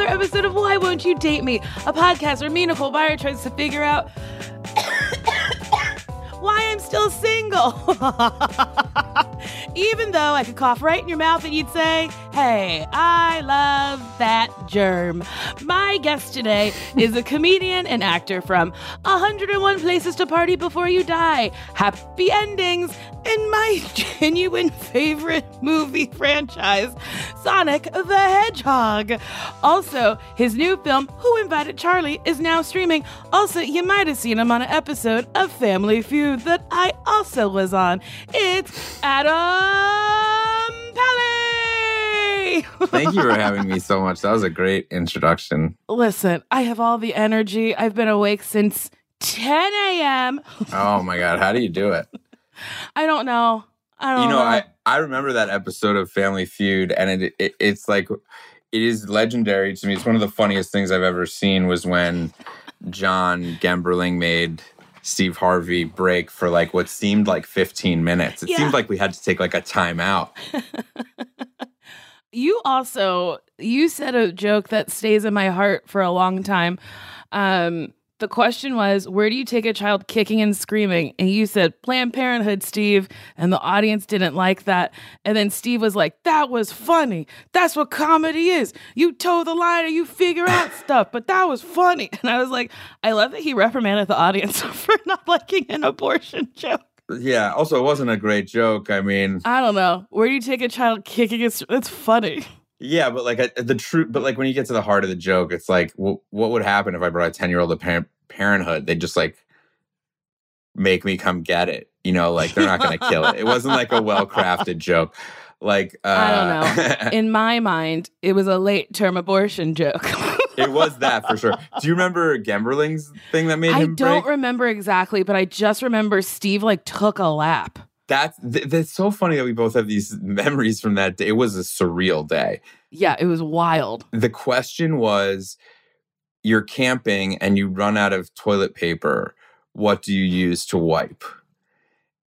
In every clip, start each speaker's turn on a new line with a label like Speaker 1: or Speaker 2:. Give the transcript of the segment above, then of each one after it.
Speaker 1: Another episode of Why Won't You Date Me? A podcast where me, Nicole Byer, tries to figure out why I'm still single. Even though I could cough right in your mouth and you'd say, Hey, I love that germ. My guest today is a comedian and actor from 101 Places to Party Before You Die, Happy Endings, and my genuine favorite movie franchise, Sonic the Hedgehog. Also, his new film, Who Invited Charlie, is now streaming. Also, you might have seen him on an episode of Family Feud that I also was on. It's Adam
Speaker 2: Thank you for having me so much. That was a great introduction.
Speaker 1: Listen, I have all the energy. I've been awake since 10 a.m.
Speaker 2: Oh my god, how do you do it?
Speaker 1: I don't know. I don't know.
Speaker 2: You know,
Speaker 1: know.
Speaker 2: I I remember that episode of Family Feud, and it, it it's like it is legendary to me. It's one of the funniest things I've ever seen. Was when John Gemberling made Steve Harvey break for like what seemed like 15 minutes. It
Speaker 1: Yeah.
Speaker 2: seemed like we had to take like a timeout.
Speaker 1: you also you said a joke that stays in my heart for a long time. Um, the question was, where do you take a child kicking and screaming? And you said Planned Parenthood, Steve, and the audience didn't like that. And then Steve was like, "That was funny. That's what comedy is. You toe the line and you figure out stuff." But that was funny. And I was like, I love that he reprimanded the audience for not liking an abortion joke.
Speaker 2: Yeah. Also, it wasn't a great joke. I mean,
Speaker 1: I don't know. Where do you take a child kicking? It's it's funny.
Speaker 2: Yeah, but like uh, the truth, but like when you get to the heart of the joke, it's like, wh- what would happen if I brought a ten year old to par- parenthood? They'd just like make me come get it. You know, like they're not going to kill it. It wasn't like a well crafted joke. Like uh,
Speaker 1: I don't know. In my mind, it was a late term abortion joke.
Speaker 2: it was that for sure. Do you remember Gemberling's thing that made
Speaker 1: I
Speaker 2: him I
Speaker 1: don't
Speaker 2: break?
Speaker 1: remember exactly, but I just remember Steve like took a lap.
Speaker 2: That's th- that's so funny that we both have these memories from that day. It was a surreal day.
Speaker 1: Yeah, it was wild.
Speaker 2: the question was you're camping and you run out of toilet paper what do you use to wipe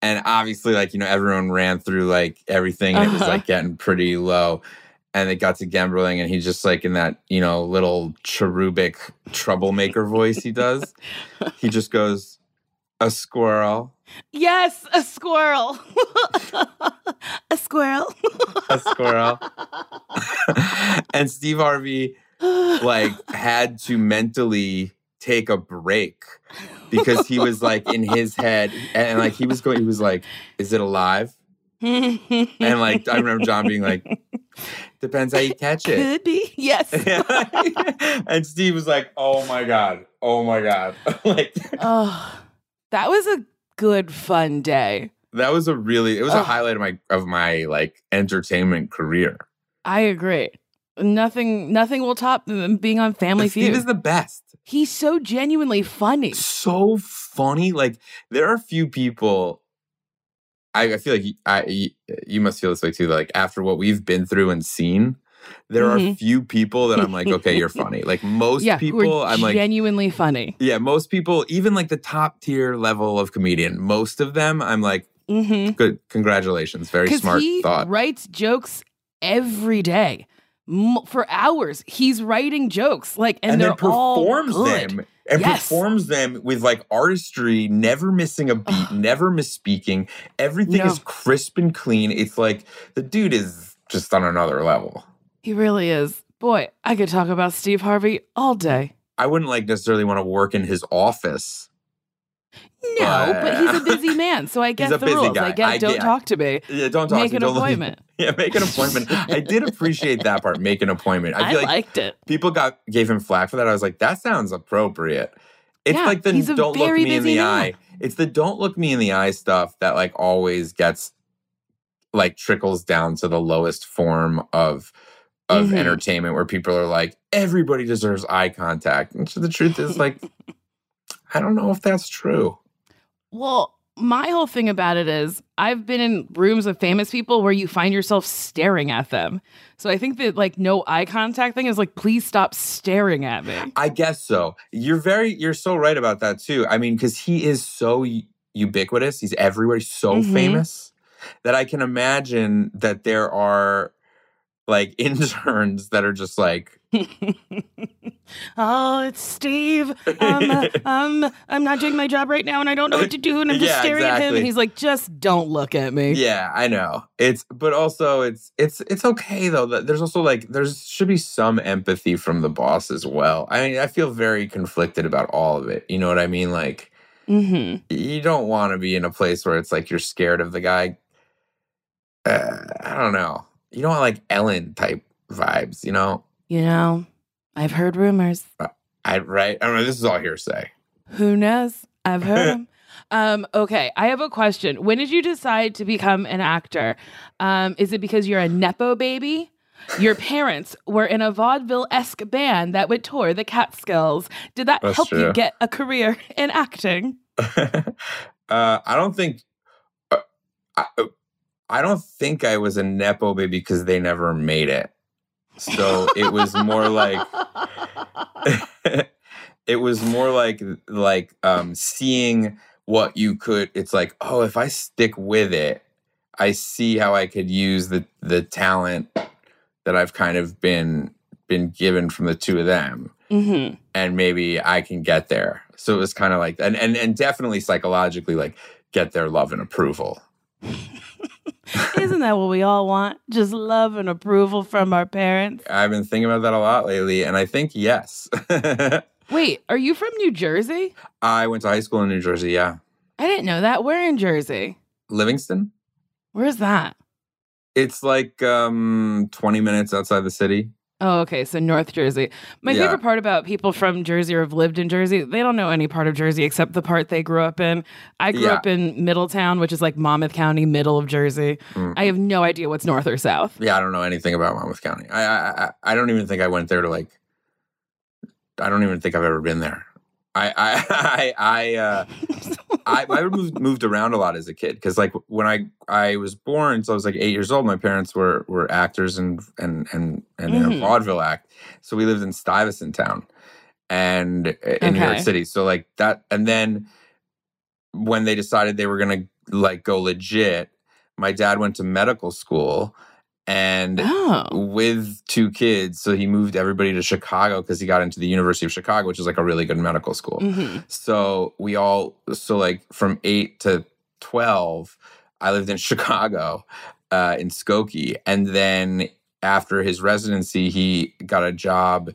Speaker 2: and obviously like you know everyone ran through like everything and it was
Speaker 1: Uh-huh.
Speaker 2: like getting pretty low and it got to Gemberling and he's just like in that you know little cherubic troublemaker voice he does he just goes a squirrel
Speaker 1: Yes, a squirrel. a squirrel.
Speaker 2: a squirrel and Steve Harvey like had to mentally take a break because he was like in his head and like he was going he was like is it alive and like i remember john being like depends how you catch it
Speaker 1: could be. Yes.
Speaker 2: and steve was like oh my god oh my god like
Speaker 1: oh, that was a good fun day.
Speaker 2: That was a really it was a highlight of my of my like entertainment career.
Speaker 1: I agree. Nothing, nothing will top um, being on Family
Speaker 2: Steve
Speaker 1: Feud.
Speaker 2: is the best.
Speaker 1: He's so genuinely funny.
Speaker 2: So funny. Like there are few people. I, I feel like you, I you- must feel this way too. Like after what we've been through and seen, there are
Speaker 1: Mhm.
Speaker 2: few people that I'm like, okay, you're funny. Like most
Speaker 1: yeah,
Speaker 2: people,
Speaker 1: are
Speaker 2: I'm like,
Speaker 1: genuinely funny.
Speaker 2: yeah, most people, even like the top tier level of comedian, most of them, I'm like,
Speaker 1: Mm-hmm.
Speaker 2: good, congratulations, very smart
Speaker 1: he
Speaker 2: thought.
Speaker 1: writes jokes every day for hours. He's writing jokes like, and,
Speaker 2: and
Speaker 1: they're
Speaker 2: then performs
Speaker 1: all good.
Speaker 2: them and
Speaker 1: Yes.
Speaker 2: performs them with like artistry, never missing a beat,
Speaker 1: Ugh.
Speaker 2: never misspeaking. Everything
Speaker 1: No.
Speaker 2: is crisp and clean. It's like the dude is just on another level.
Speaker 1: He really is. Boy, I could talk about Steve Harvey all day.
Speaker 2: I wouldn't like necessarily want to work in his office.
Speaker 1: No, but he's a
Speaker 2: Uh,
Speaker 1: busy man, so I get
Speaker 2: a
Speaker 1: the rules.
Speaker 2: guy.
Speaker 1: I get
Speaker 2: I
Speaker 1: don't
Speaker 2: get-
Speaker 1: talk to me.
Speaker 2: Yeah, don't talk
Speaker 1: Make
Speaker 2: to
Speaker 1: an
Speaker 2: don't look-
Speaker 1: appointment.
Speaker 2: Yeah, make an appointment. I did appreciate that part. Make an appointment. I
Speaker 1: I,
Speaker 2: like
Speaker 1: liked it.
Speaker 2: people got gave him flack for that. I was like, that sounds appropriate. It's
Speaker 1: Yeah,
Speaker 2: like the don't look me in the
Speaker 1: man.
Speaker 2: eye. It's the don't look me in the eye stuff that like always gets like trickles down to the lowest form of of
Speaker 1: Mhm.
Speaker 2: entertainment where people are like, everybody deserves eye contact. And so the truth is like, I don't know if that's true.
Speaker 1: Well, my whole thing about it is I've been in rooms with famous people where you find yourself staring at them. So I think that like no eye contact thing is like, please stop staring at me.
Speaker 2: I guess so. You're very, you're so right about that too. I mean, because he is so ubiquitous, he's everywhere, he's so
Speaker 1: Mhm.
Speaker 2: famous that I can imagine that there are like interns that are just like,
Speaker 1: oh, it's Steve. Um, uh, um, I'm not doing my job right now and I don't know what to do and I'm just
Speaker 2: Yeah,
Speaker 1: staring at him and he's like, just don't look at me.
Speaker 2: yeah, I know. It's, but also it's, it's, it's okay though. That there's also like, there's should be some empathy from the boss as well. I mean, I feel very conflicted about all of it. You know what I mean? Like,
Speaker 1: hmm
Speaker 2: you don't want to be in a place where it's like you're scared of the guy. Uh, I don't know. You don't want like Ellen type vibes, you know?
Speaker 1: You know, I've heard rumors.
Speaker 2: I right. I don't know. This is all hearsay.
Speaker 1: Who knows? I've heard them. Um, okay, I have a question. When did you decide to become an actor? Um, is it because you're a Nepo baby? Your parents were in a vaudeville esque band that would tour the Catskills. Did that
Speaker 2: That's
Speaker 1: help you get a career in acting?
Speaker 2: uh, I don't think. Uh, I, I don't think I was a nepo baby because they never made it. So it was more like it was more like like um seeing what you could it's like oh if i stick with it i see how i could use the the talent that i've kind of been been given from the two of them
Speaker 1: hmm
Speaker 2: and maybe i can get there. So it was kind of like and and, and definitely psychologically like get their love and approval
Speaker 1: Isn't that what we all want? Just love and approval from our parents.
Speaker 2: i've been thinking about that a lot lately and i think yes
Speaker 1: Wait, are you from New Jersey?
Speaker 2: i went to high school in new jersey yeah
Speaker 1: I didn't know that. Where in Jersey?
Speaker 2: livingston
Speaker 1: Where's that?
Speaker 2: It's like um 20 minutes outside the city.
Speaker 1: Oh, okay. So North Jersey. My
Speaker 2: Yeah.
Speaker 1: favorite part about people from Jersey or have lived in Jersey, they don't know any part of Jersey except the part they grew up in. I grew
Speaker 2: Yeah.
Speaker 1: up in Middletown, which is like Monmouth County, middle of Jersey.
Speaker 2: Mm.
Speaker 1: I have no idea what's north or south.
Speaker 2: Yeah, I don't know anything about Monmouth County. I, I I I don't even think I went there to like. I don't even think I've ever been there. I I I I uh, I, I moved moved around a lot as a kid because like when I I was born, so I was like eight years old. My parents were were actors and and and and in a
Speaker 1: Mhm.
Speaker 2: vaudeville act, so we lived in Stuyvesant Town, and in New York City. So like that, and then when they decided they were gonna like go legit, my dad went to medical school, and
Speaker 1: oh.
Speaker 2: with two kids, so he moved everybody to Chicago because he got into the University of Chicago, which is like a really good medical school.
Speaker 1: hmm
Speaker 2: So we all, so like from eight to 12, I lived in Chicago, uh, in Skokie. And then after his residency, he got a job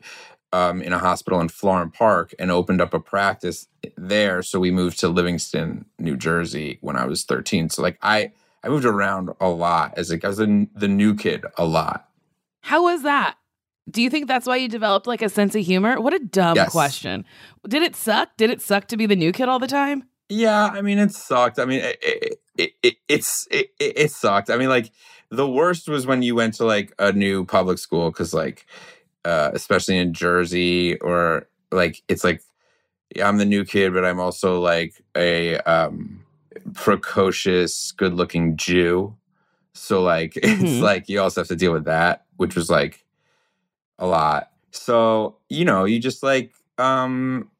Speaker 2: um, in a hospital in Florham Park and opened up a practice there. So we moved to Livingston, New Jersey when I was 13. So like I, I moved around a lot as like I was the, the new kid a lot.
Speaker 1: How was that? Do you think that's why you developed like a sense of humor? What a dumb
Speaker 2: Yes.
Speaker 1: question. Did it suck? Did it suck to be the new kid all the time?
Speaker 2: Yeah, I mean, it sucked. I mean, it, it, it, it it's it, it, sucked. I mean, like the worst was when you went to like a new public school because, like, uh, especially in Jersey, or like it's like yeah, I'm the new kid, but I'm also like a um, precocious, good-looking Jew. So like,
Speaker 1: Mhm.
Speaker 2: it's like you also have to deal with that, which was like a lot. So you know, you just like um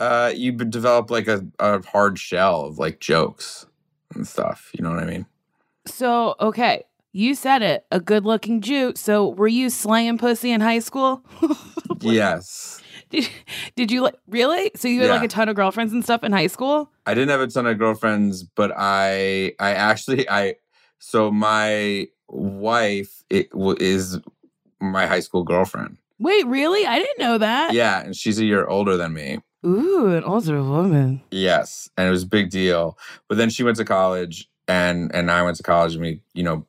Speaker 2: uh you develop like a, a hard shell of like jokes and stuff you know what i mean
Speaker 1: So, okay, you said it, a good looking Jew. So, were you slaying pussy in high school?
Speaker 2: yes
Speaker 1: Did, did you like, really? So, you had like a ton of girlfriends and stuff in high school?
Speaker 2: i didn't have a ton of girlfriends but i i actually i so my wife it is my high school girlfriend
Speaker 1: Wait, really? I didn't know that.
Speaker 2: yeah and she's a year older than me
Speaker 1: Ooh, an older woman.
Speaker 2: Yes, and it was a big deal. But then she went to college, and and I went to college, and we, you know,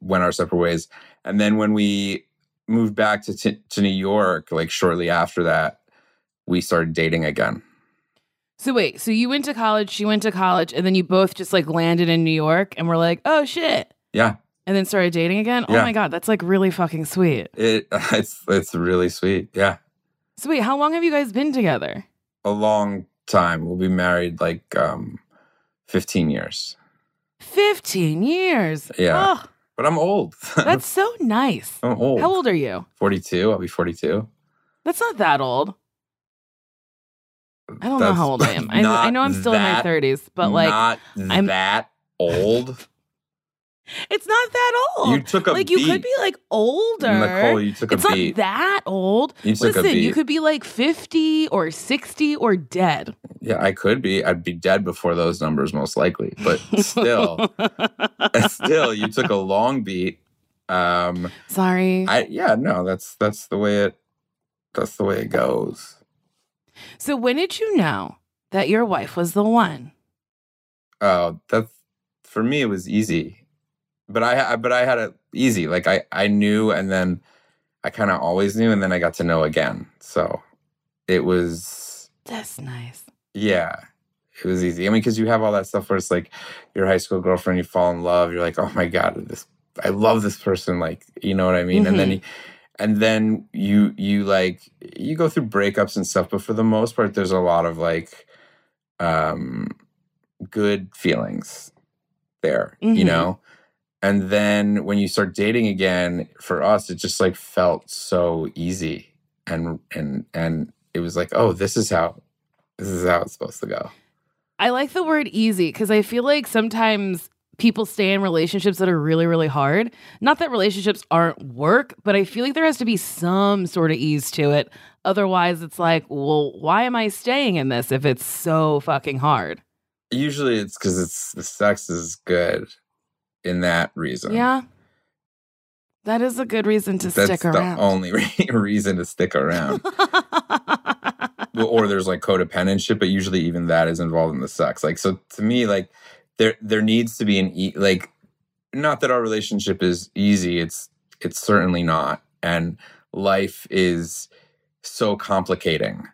Speaker 2: went our separate ways. And then when we moved back to t- to New York, like shortly after that, we started dating again.
Speaker 1: So, wait, so you went to college, she went to college, and then you both just like landed in New York and were like, oh shit.
Speaker 2: Yeah,
Speaker 1: And then started dating again? Oh my God, that's like really fucking sweet.
Speaker 2: it it's it's really sweet. Yeah,
Speaker 1: So, wait, how long have you guys been together?
Speaker 2: a long time. We'll be married like um, fifteen years.
Speaker 1: 15 years.
Speaker 2: Yeah.
Speaker 1: Oh,
Speaker 2: But I'm old.
Speaker 1: that's so nice.
Speaker 2: I'm old.
Speaker 1: How old are you?
Speaker 2: Forty two. I'll be forty two.
Speaker 1: That's not that old. I don't know how old I am. I, I know I'm still in my 30s, but like,
Speaker 2: not
Speaker 1: I'm-
Speaker 2: that old.
Speaker 1: It's not that old.
Speaker 2: You took a
Speaker 1: like,
Speaker 2: beat.
Speaker 1: you could be like older.
Speaker 2: Nicole, you took a
Speaker 1: it's not that old.
Speaker 2: You
Speaker 1: Listen, you could be like 50 or 60 or dead.
Speaker 2: Yeah, I could be. I'd be dead before those numbers, most likely. But still, still, you took a long beat. Um,
Speaker 1: Sorry.
Speaker 2: I yeah, no, that's that's the way it. That's the way it goes.
Speaker 1: so, when did you know that your wife was the one?
Speaker 2: Oh, that's for me. It was easy, but I but I had it easy. Like I I knew, and then I kind of always knew, and then I got to know again. So it was
Speaker 1: That's nice.
Speaker 2: Yeah, it was easy. I mean, because you have all that stuff where it's like your high school girlfriend, you fall in love, you're like, oh my god, this I love this person, like you know what I mean. And then, you, and then you you like you go through breakups and stuff, but for the most part, there's a lot of like, um, good feelings there, you
Speaker 1: Mhm.
Speaker 2: know. And then when you start dating again, for us, it just like felt so easy, and and and it was like, oh, this is how this is how it's supposed to go.
Speaker 1: I like the word easy because I feel like sometimes people stay in relationships that are really, really hard. Not that relationships aren't work, but I feel like there has to be some sort of ease to it. Otherwise, it's like, well, why am I staying in this if it's so fucking hard?
Speaker 2: Usually, it's because it's the sex is good in that reason.
Speaker 1: Yeah. That is a good reason to
Speaker 2: that's
Speaker 1: stick
Speaker 2: the
Speaker 1: around.
Speaker 2: only re- reason to stick around. Well, or there's like codependent shit, but usually even that is involved in the sex. Like, so to me, like there there needs to be an e- like, not that our relationship is easy. It's it's certainly not, and life is so complicating.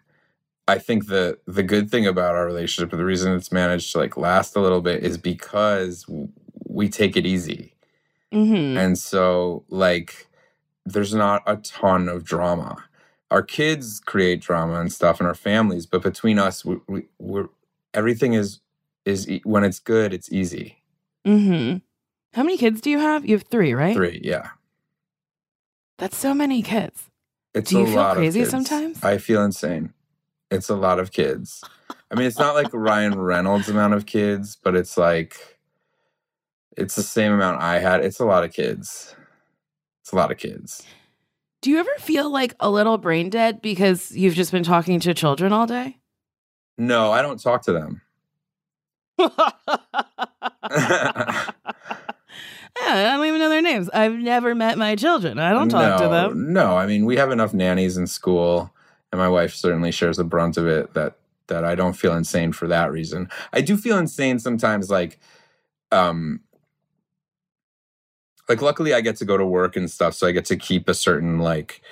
Speaker 2: I think the the good thing about our relationship, the reason it's managed to like last a little bit, is because we take it easy.
Speaker 1: hmm
Speaker 2: And so, like, there's not a ton of drama. Our kids create drama and stuff in our families, but between us, we, we, we're everything is is e- when it's good, it's easy.
Speaker 1: Mm-hmm. How many kids do you have? You have three, right?
Speaker 2: Three, yeah.
Speaker 1: That's so many kids.
Speaker 2: It's
Speaker 1: Do you
Speaker 2: a
Speaker 1: feel
Speaker 2: lot
Speaker 1: crazy sometimes?
Speaker 2: I feel insane. It's a lot of kids. I mean, it's not like Ryan Reynolds amount of kids, but it's like it's the same amount I had. It's a lot of kids. It's a lot of kids.
Speaker 1: Do you ever feel like a little brain dead because you've just been talking to children all day?
Speaker 2: No, I don't talk to them.
Speaker 1: Yeah, I don't even know their names. I've never met my children. I don't talk to them.
Speaker 2: No, I mean we have enough nannies in school, and my wife certainly shares the brunt of it. That that I don't feel insane for that reason. I do feel insane sometimes, like, um, like luckily I get to go to work and stuff, so I get to keep a certain like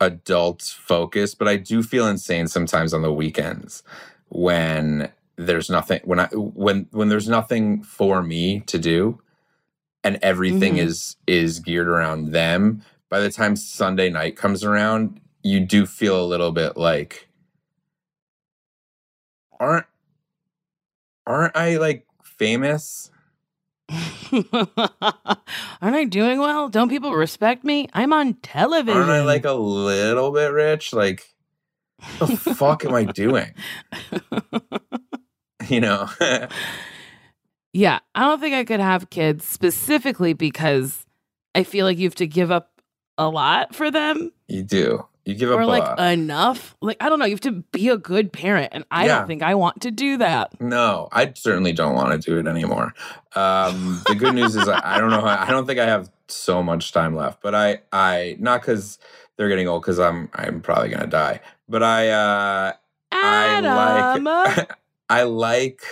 Speaker 2: adult focus. But I do feel insane sometimes on the weekends when there's nothing when I when when there's nothing for me to do and everything
Speaker 1: Mhm.
Speaker 2: is is geared around them. By the time Sunday night comes around, you do feel a little bit like aren't aren't I like famous?
Speaker 1: Aren't I doing well? Don't people respect me? I'm on television.
Speaker 2: Aren't I like a little bit rich? Like what the fuck am I doing? You know?
Speaker 1: yeah, I don't think I could have kids specifically because I feel like you have to give up a lot for them
Speaker 2: you do. You give up
Speaker 1: or
Speaker 2: a
Speaker 1: like
Speaker 2: lot.
Speaker 1: enough. Like, I don't know. You have to be a good parent. And I
Speaker 2: Yeah.
Speaker 1: don't think I want to do that.
Speaker 2: No, I certainly don't want to do it anymore. Um, the good news is I, I don't know. How, I don't think I have so much time left, but I, I not because they're getting old, because I'm, I'm probably gonna die. But I, uh,
Speaker 1: Adam.
Speaker 2: I like, I like,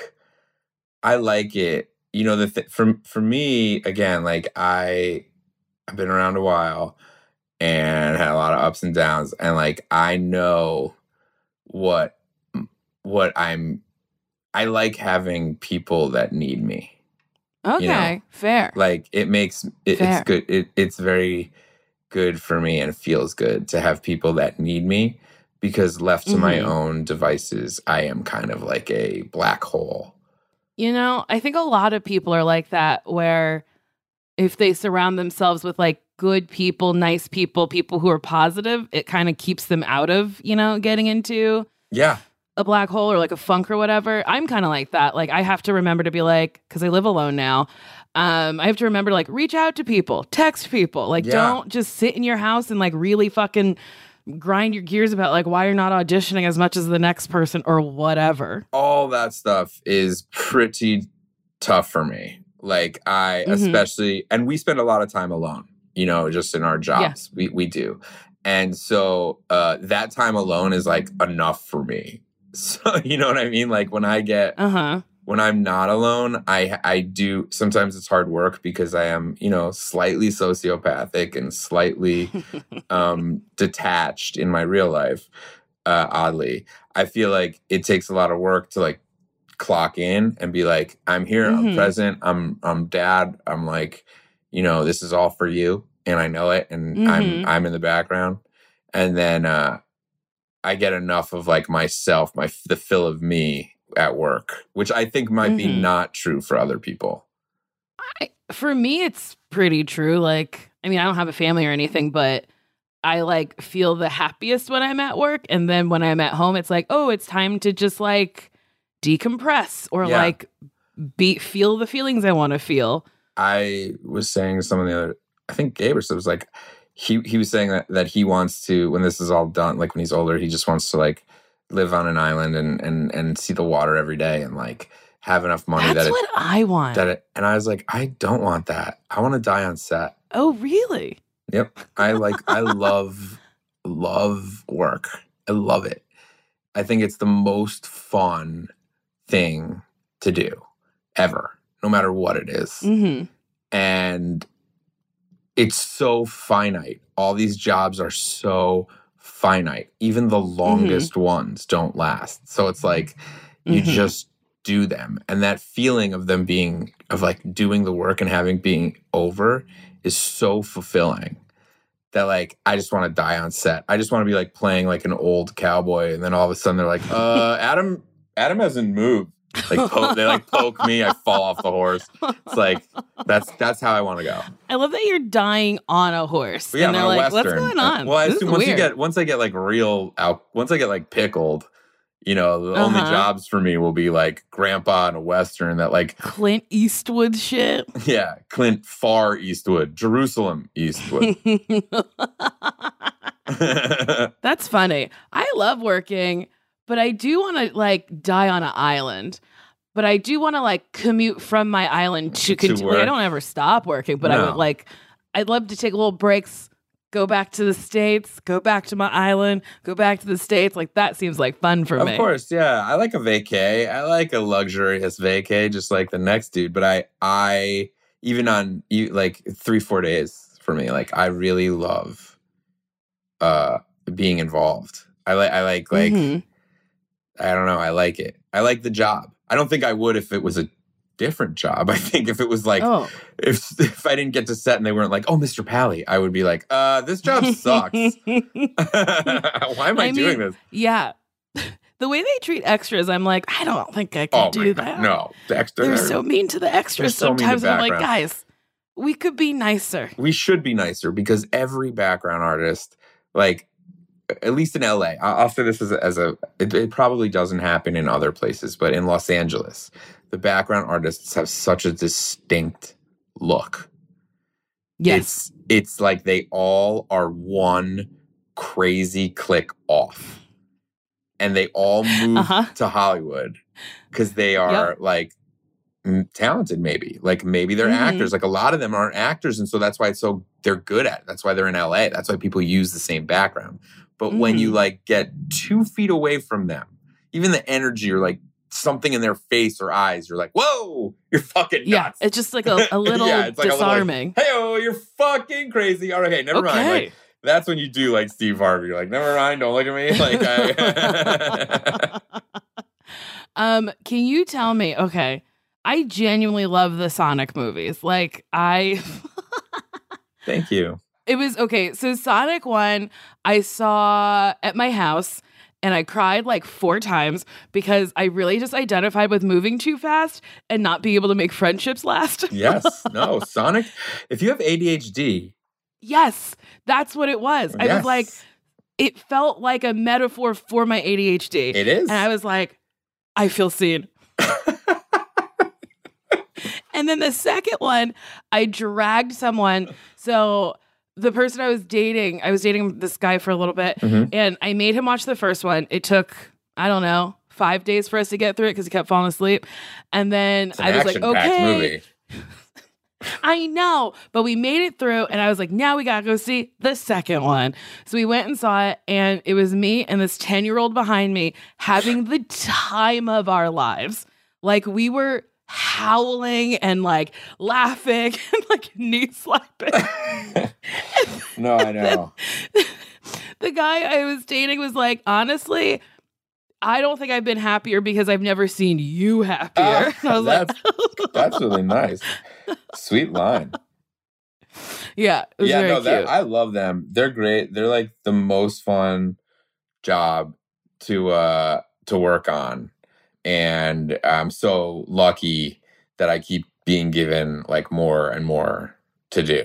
Speaker 2: I like it. You know, the th- for for me again, like I, I've been around a while and had a lot of ups and downs, and like I know what what I'm. I like having people that need me.
Speaker 1: okay, fair.
Speaker 2: Like it makes it, it's good. It, it's very good for me and feels good to have people that need me because left to my
Speaker 1: Mhm.
Speaker 2: own devices, I am kind of like a black hole.
Speaker 1: You know, I think a lot of people are like that where if they surround themselves with like good people, nice people, people who are positive, it kind of keeps them out of, you know, getting into
Speaker 2: Yeah.
Speaker 1: a black hole or like a funk or whatever. I'm kind of like that. Like I have to remember to be like cuz I live alone now. Um I have to remember to like reach out to people, text people. Like
Speaker 2: Yeah.
Speaker 1: don't just sit in your house and like really fucking grind your gears about like why you're not auditioning as much as the next person or whatever.
Speaker 2: all that stuff is pretty tough for me. Like I
Speaker 1: Mhm.
Speaker 2: especially and we spend a lot of time alone, you know, just in our jobs. We we do. And so uh that time alone is like enough for me. So you know what I mean? Like when I get
Speaker 1: Uh-huh.
Speaker 2: when I'm not alone, I I do sometimes it's hard work because I am, you know, slightly sociopathic and slightly um detached in my real life. Uh oddly. I feel like it takes a lot of work to like clock in and be like, I'm here, I'm
Speaker 1: Mhm.
Speaker 2: present, I'm I'm dad, I'm like, you know, this is all for you and I know it and
Speaker 1: Mhm.
Speaker 2: I'm I'm in the background. And then uh I get enough of like myself, my the fill of me at work, which I think might be
Speaker 1: Mhm.
Speaker 2: not true for other people.
Speaker 1: I, for me, it's pretty true. Like, I mean, I don't have a family or anything, but I like feel the happiest when I'm at work. And then when I'm at home, it's like, oh, it's time to just like decompress or
Speaker 2: Yeah.
Speaker 1: like be feel the feelings I want to feel.
Speaker 2: I was saying to someone the other, I think so was like, he he was saying that that he wants to when this is all done, like when he's older, he just wants to like live on an island and and and see the water every day and like have enough money
Speaker 1: That's
Speaker 2: that it,
Speaker 1: what I want.
Speaker 2: that it. And I was like, I don't want that. I want to die on set.
Speaker 1: oh, really?
Speaker 2: Yep. I like I love love work. I love it. I think it's the most fun thing to do ever, no matter what it is.
Speaker 1: Mm-hmm.
Speaker 2: And it's so finite. All these jobs are so finite. Even the longest ones don't last. So it's like you
Speaker 1: Mhm.
Speaker 2: just do them. And that feeling of them being of like doing the work and having being over is so fulfilling that like I just want to die on set. I just want to be like playing like an old cowboy and then all of a sudden they're like, uh Adam Adam hasn't moved. Like poke, they like poke me, I fall off the horse. It's like that's that's how I want to go.
Speaker 1: I love that you're dying on a horse.
Speaker 2: Yeah,
Speaker 1: and they're like,
Speaker 2: Western.
Speaker 1: what's going on?
Speaker 2: Well, I assume once you get once I get like real out, once I get like pickled, you know, the only
Speaker 1: Uh-huh.
Speaker 2: jobs for me will be like grandpa in a western that like
Speaker 1: Clint Eastwood shit.
Speaker 2: yeah, Clint Far Eastwood, Jerusalem Eastwood.
Speaker 1: That's funny. I love working, but I do want to like die on an island. But I do want to like commute from my island to continue. I don't ever stop working, but I
Speaker 2: No.
Speaker 1: would like, I'd love to take little breaks, go back to the States, go back to my island, go back to the States. Like that seems like fun for
Speaker 2: of
Speaker 1: me.
Speaker 2: Of course, yeah. I like a vacay. I like a luxurious vacay, just like the next dude. But I, I even on you like three, four days for me, like I really love uh being involved. I like, I like like.
Speaker 1: Mhm.
Speaker 2: I don't know. I like it. I like the job. I don't think I would if it was a different job. I think if it was like
Speaker 1: oh,
Speaker 2: if if I didn't get to set and they weren't like, "Oh, Mr. Pally," I would be like, "Uh, this job sucks. Why am I,
Speaker 1: I
Speaker 2: doing
Speaker 1: mean,
Speaker 2: this?"
Speaker 1: yeah. The way they treat extras, I'm like, I don't think I can
Speaker 2: Oh
Speaker 1: do that.
Speaker 2: God. No, Dexter.
Speaker 1: They're so mean to the extras.
Speaker 2: so
Speaker 1: Sometimes I'm like, guys, we could be nicer.
Speaker 2: we should be nicer because every background artist, like at least in LA, I'll say this as a, as a it, it probably doesn't happen in other places, but in Los Angeles, the background artists have such a distinct look.
Speaker 1: Yes.
Speaker 2: It's it's like they all are one crazy click off. And they all move
Speaker 1: Uh-huh.
Speaker 2: to Hollywood because they are like mm, talented maybe. Like maybe they're
Speaker 1: Mhm.
Speaker 2: actors. Like a lot of them aren't actors and so that's why it's so they're good at it. That's why they're in LA. That's why people use the same background. But when you
Speaker 1: Mhm.
Speaker 2: like get 2 feet away from them, even the energy or like something in their face or eyes, you're like, "Whoa, you're fucking
Speaker 1: yeah.
Speaker 2: nuts."
Speaker 1: It's just like a, a little
Speaker 2: Yeah, it's like little, like,
Speaker 1: disarming.
Speaker 2: hey, oh, you're fucking crazy. All right, okay, never mind. Like, that's when you do like Steve Harvey. You're like, never mind, don't look at me. Like, I,
Speaker 1: um, can you tell me? Okay, I genuinely love the Sonic movies. Like I,
Speaker 2: thank you.
Speaker 1: It was okay. So Sonic One, I saw at my house. And I cried like four times because I really just identified with moving too fast and not being able to make friendships last.
Speaker 2: Yes, no, Sonic. If you have ADHD,
Speaker 1: yes, that's what it was. I was like, it felt like a metaphor for my ADHD.
Speaker 2: it is.
Speaker 1: And I was like, I feel seen. and then the second one, I dragged someone. So the person I was dating, I was dating this guy for a little bit,
Speaker 2: Mhm.
Speaker 1: and I made him watch the first one. It took, I don't know, five days for us to get through it because he kept falling asleep. And then
Speaker 2: an
Speaker 1: I was like, okay. I know, but we made it through, and I was like, now we gotta go see the second one. So we went and saw it, and it was me and this 10 year old behind me having the time of our lives. Like, we were howling and like laughing and like knee slapping.
Speaker 2: no, I know.
Speaker 1: the guy I was dating was like, honestly, I don't think I've been happier because I've never seen you happier. I was like,
Speaker 2: That's really nice. Sweet line.
Speaker 1: yeah, it was
Speaker 2: yeah, no, that. I love them. They're great. They're like the most fun job to uh to work on, and I'm so lucky that I keep being given like more and more to do.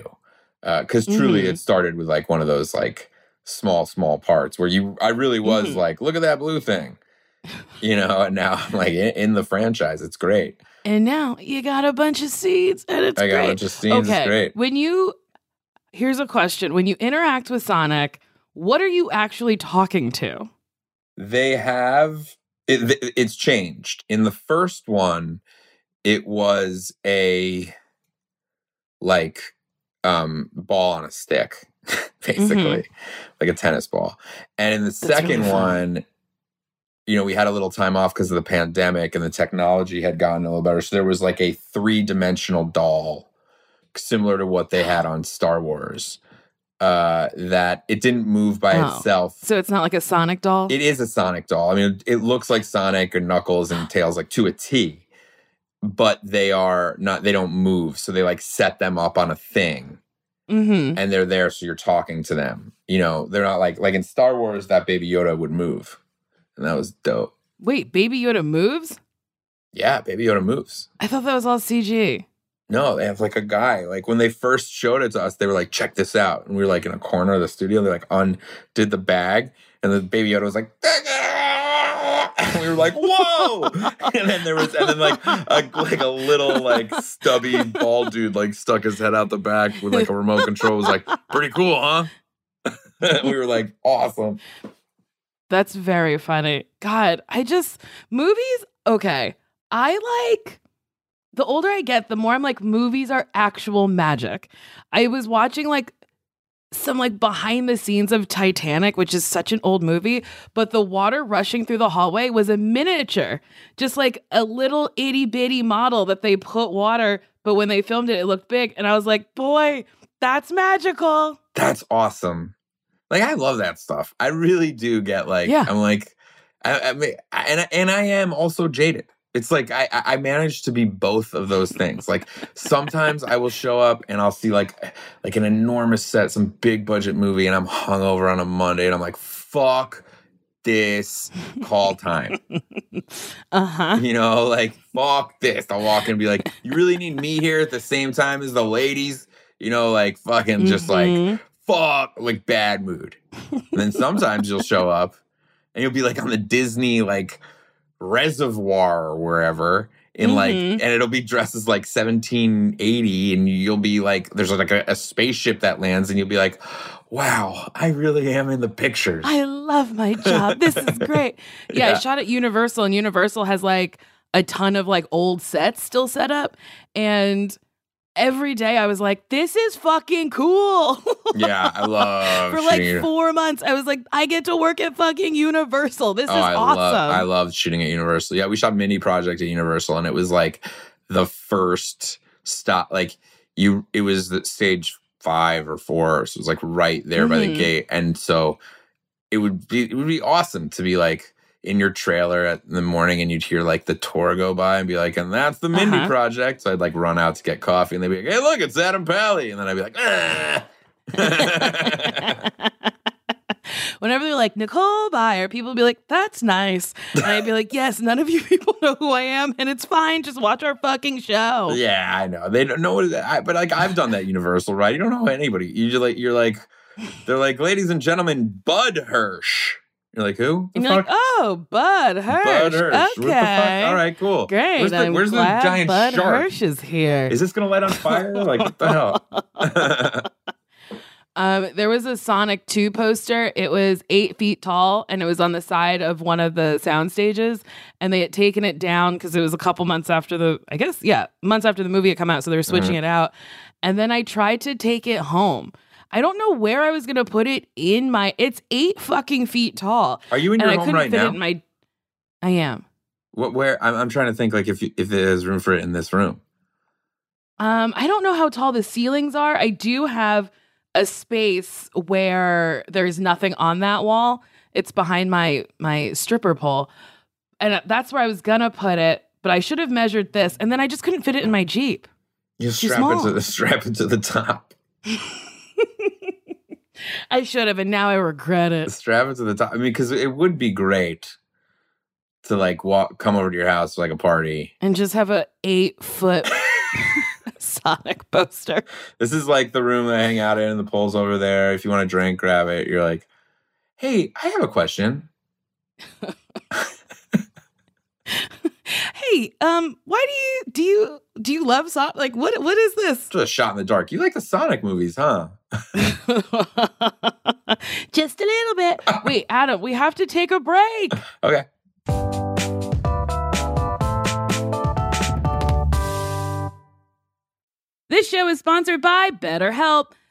Speaker 2: Because truly,
Speaker 1: Mhm.
Speaker 2: it started with like one of those like small, small parts where you, I really was
Speaker 1: Mhm.
Speaker 2: like, look at that blue thing, you know. And now I'm like in, in the franchise. It's great.
Speaker 1: And now you got a bunch of seeds, and it's
Speaker 2: I got a
Speaker 1: great.
Speaker 2: bunch of scenes.
Speaker 1: okay,
Speaker 2: It's great.
Speaker 1: when you here's a question: When you interact with Sonic, what are you actually talking to?
Speaker 2: they have it, it's changed. In the first one it was a like um ball on a stick basically like a tennis ball. And in the
Speaker 1: Mm-hmm. That's
Speaker 2: second
Speaker 1: really
Speaker 2: one you know we had a little time off because of the pandemic and the technology had gotten a little better. So there was like a three-dimensional doll similar to what they had on star wars uh that it didn't move by
Speaker 1: Oh.
Speaker 2: itself
Speaker 1: So it's not like a Sonic doll.
Speaker 2: it is a Sonic doll. I mean, it looks like Sonic and Knuckles and Tails like to a T, but they are not. They don't move, so they like set them up on a thing,
Speaker 1: mm-hmm.
Speaker 2: and they're there, so you're talking to them. You know, they're not like like in Star Wars that Baby Yoda would move, and that was dope.
Speaker 1: Wait, Baby Yoda moves?
Speaker 2: Yeah, Baby Yoda moves.
Speaker 1: I thought that was all CG.
Speaker 2: No, they have like a guy. Like when they first showed it to us, they were like, "Check this out," and we were like in a corner of the studio. They like undid the bag, and the Baby Yoda was like, and we were like, "Whoa!" and then there was, and then like a like a little like stubby bald dude like stuck his head out the back with like a remote control. It was like pretty cool, huh? we were like, "Awesome."
Speaker 1: That's very funny. God, I just movies. Okay, I like. The older I get, the more I'm like, movies are actual magic. I was watching like some like behind the scenes of Titanic, which is such an old movie, but the water rushing through the hallway was a miniature, just like a little itty bitty model that they put water, but when they filmed it, it looked big. And I was like, boy, that's magical.
Speaker 2: That's awesome. Like I love that stuff. I really do get like
Speaker 1: Yeah.
Speaker 2: I'm like I, I mean, and and I am also jaded. It's like I I I managed to be both of those things. Like sometimes I will show up and I'll see like like an enormous set, some big budget movie, and I'm hungover on a Monday, and I'm like, fuck this call time.
Speaker 1: Uh huh.
Speaker 2: You know, like fuck this. I'll walk in and be like, you really need me here at the same time as the ladies. You know, like fucking just like
Speaker 1: Mhm.
Speaker 2: fuck, like bad mood. And then sometimes you'll show up and you'll be like on the Disney like reservoir or wherever in like
Speaker 1: Mhm.
Speaker 2: and it'll be dressed as like 1780 and you'll be like there's like a, a spaceship that lands and you'll be like wow i really am in the pictures
Speaker 1: I love my job. This is great. Yeah, I shot at Universal, and Universal has like a ton of like old sets still set up. And every day I was like, this is fucking cool.
Speaker 2: yeah i love
Speaker 1: For like
Speaker 2: shooting
Speaker 1: four months, I was like, I get to work at fucking Universal. This
Speaker 2: oh
Speaker 1: is
Speaker 2: i
Speaker 1: awesome.
Speaker 2: love i love shooting at universal yeah we shot Mindy Project at universal and it was like the first stop like you it was the stage five or four so it was like right there by the
Speaker 1: Mhm.
Speaker 2: gate and so it would be it would be awesome to be like in your trailer at in the morning and you'd hear like the tour go by and be like and that's the mindy
Speaker 1: Uh-huh.
Speaker 2: project so i'd like run out to get coffee and they'd be like hey look it's adam pally and then i'd be like ah.
Speaker 1: Whenever they're like Nicole Byer, people be like, "That's nice," and I'd be like, "Yes, none of you people know who I am, and it's fine. Just watch our fucking show."
Speaker 2: Yeah, I know. They don't know what it is. I, but like I've done that Universal, right? You don't know anybody. You just like you're like they're like, ladies and gentlemen, Judd Hirsch. You're like, who?
Speaker 1: And you're like, "Oh, Judd Hirsch.
Speaker 2: Judd Hirsch.
Speaker 1: Okay,
Speaker 2: What the fuck? All right, cool.
Speaker 1: great.
Speaker 2: Where's the, where's the giant
Speaker 1: Bud
Speaker 2: shark?
Speaker 1: Hirsch is here.
Speaker 2: Is this gonna light on fire? like what the hell?
Speaker 1: Um, there was a Sonic 2 poster. It was eight feet tall and it was on the side of one of the sound stages. And they had taken it down because it was a couple months after the, I guess, yeah, months after the movie had come out. So they were switching
Speaker 2: Mm-hmm.
Speaker 1: it out. And then I tried to take it home. I don't know where I was going to put it in my, it's eight fucking feet tall.
Speaker 2: Are you in
Speaker 1: and
Speaker 2: your
Speaker 1: I
Speaker 2: home
Speaker 1: couldn't
Speaker 2: right
Speaker 1: fit
Speaker 2: now?
Speaker 1: it in my, I am.
Speaker 2: what? Where? I'm, I'm trying to think like if you, if there's room for it in this room.
Speaker 1: Um, I don't know how tall the ceilings are. I do have a space where there's nothing on that wall. It's behind my my stripper pole. And that's where I was gonna put it, but I should have measured this and then I just couldn't fit it in my Jeep.
Speaker 2: You strap it to the strap it to the top.
Speaker 1: I should have, and now I regret it.
Speaker 2: Strap it to the top. I mean, because it would be great to like walk, come over to your house for like a party.
Speaker 1: And just have a eight foot Sonic poster.
Speaker 2: This is like the room I hang out in, the pool's over there. If you want a drink, grab it. You're like, hey, I have a question.
Speaker 1: Hey, um, why do you do you do you love Sonic? Like what what is this?
Speaker 2: Just a shot in the dark. You like the Sonic movies, huh?
Speaker 1: Just a little bit. Wait, Adam, we have to take a break.
Speaker 2: Okay.
Speaker 1: This show is sponsored by BetterHelp.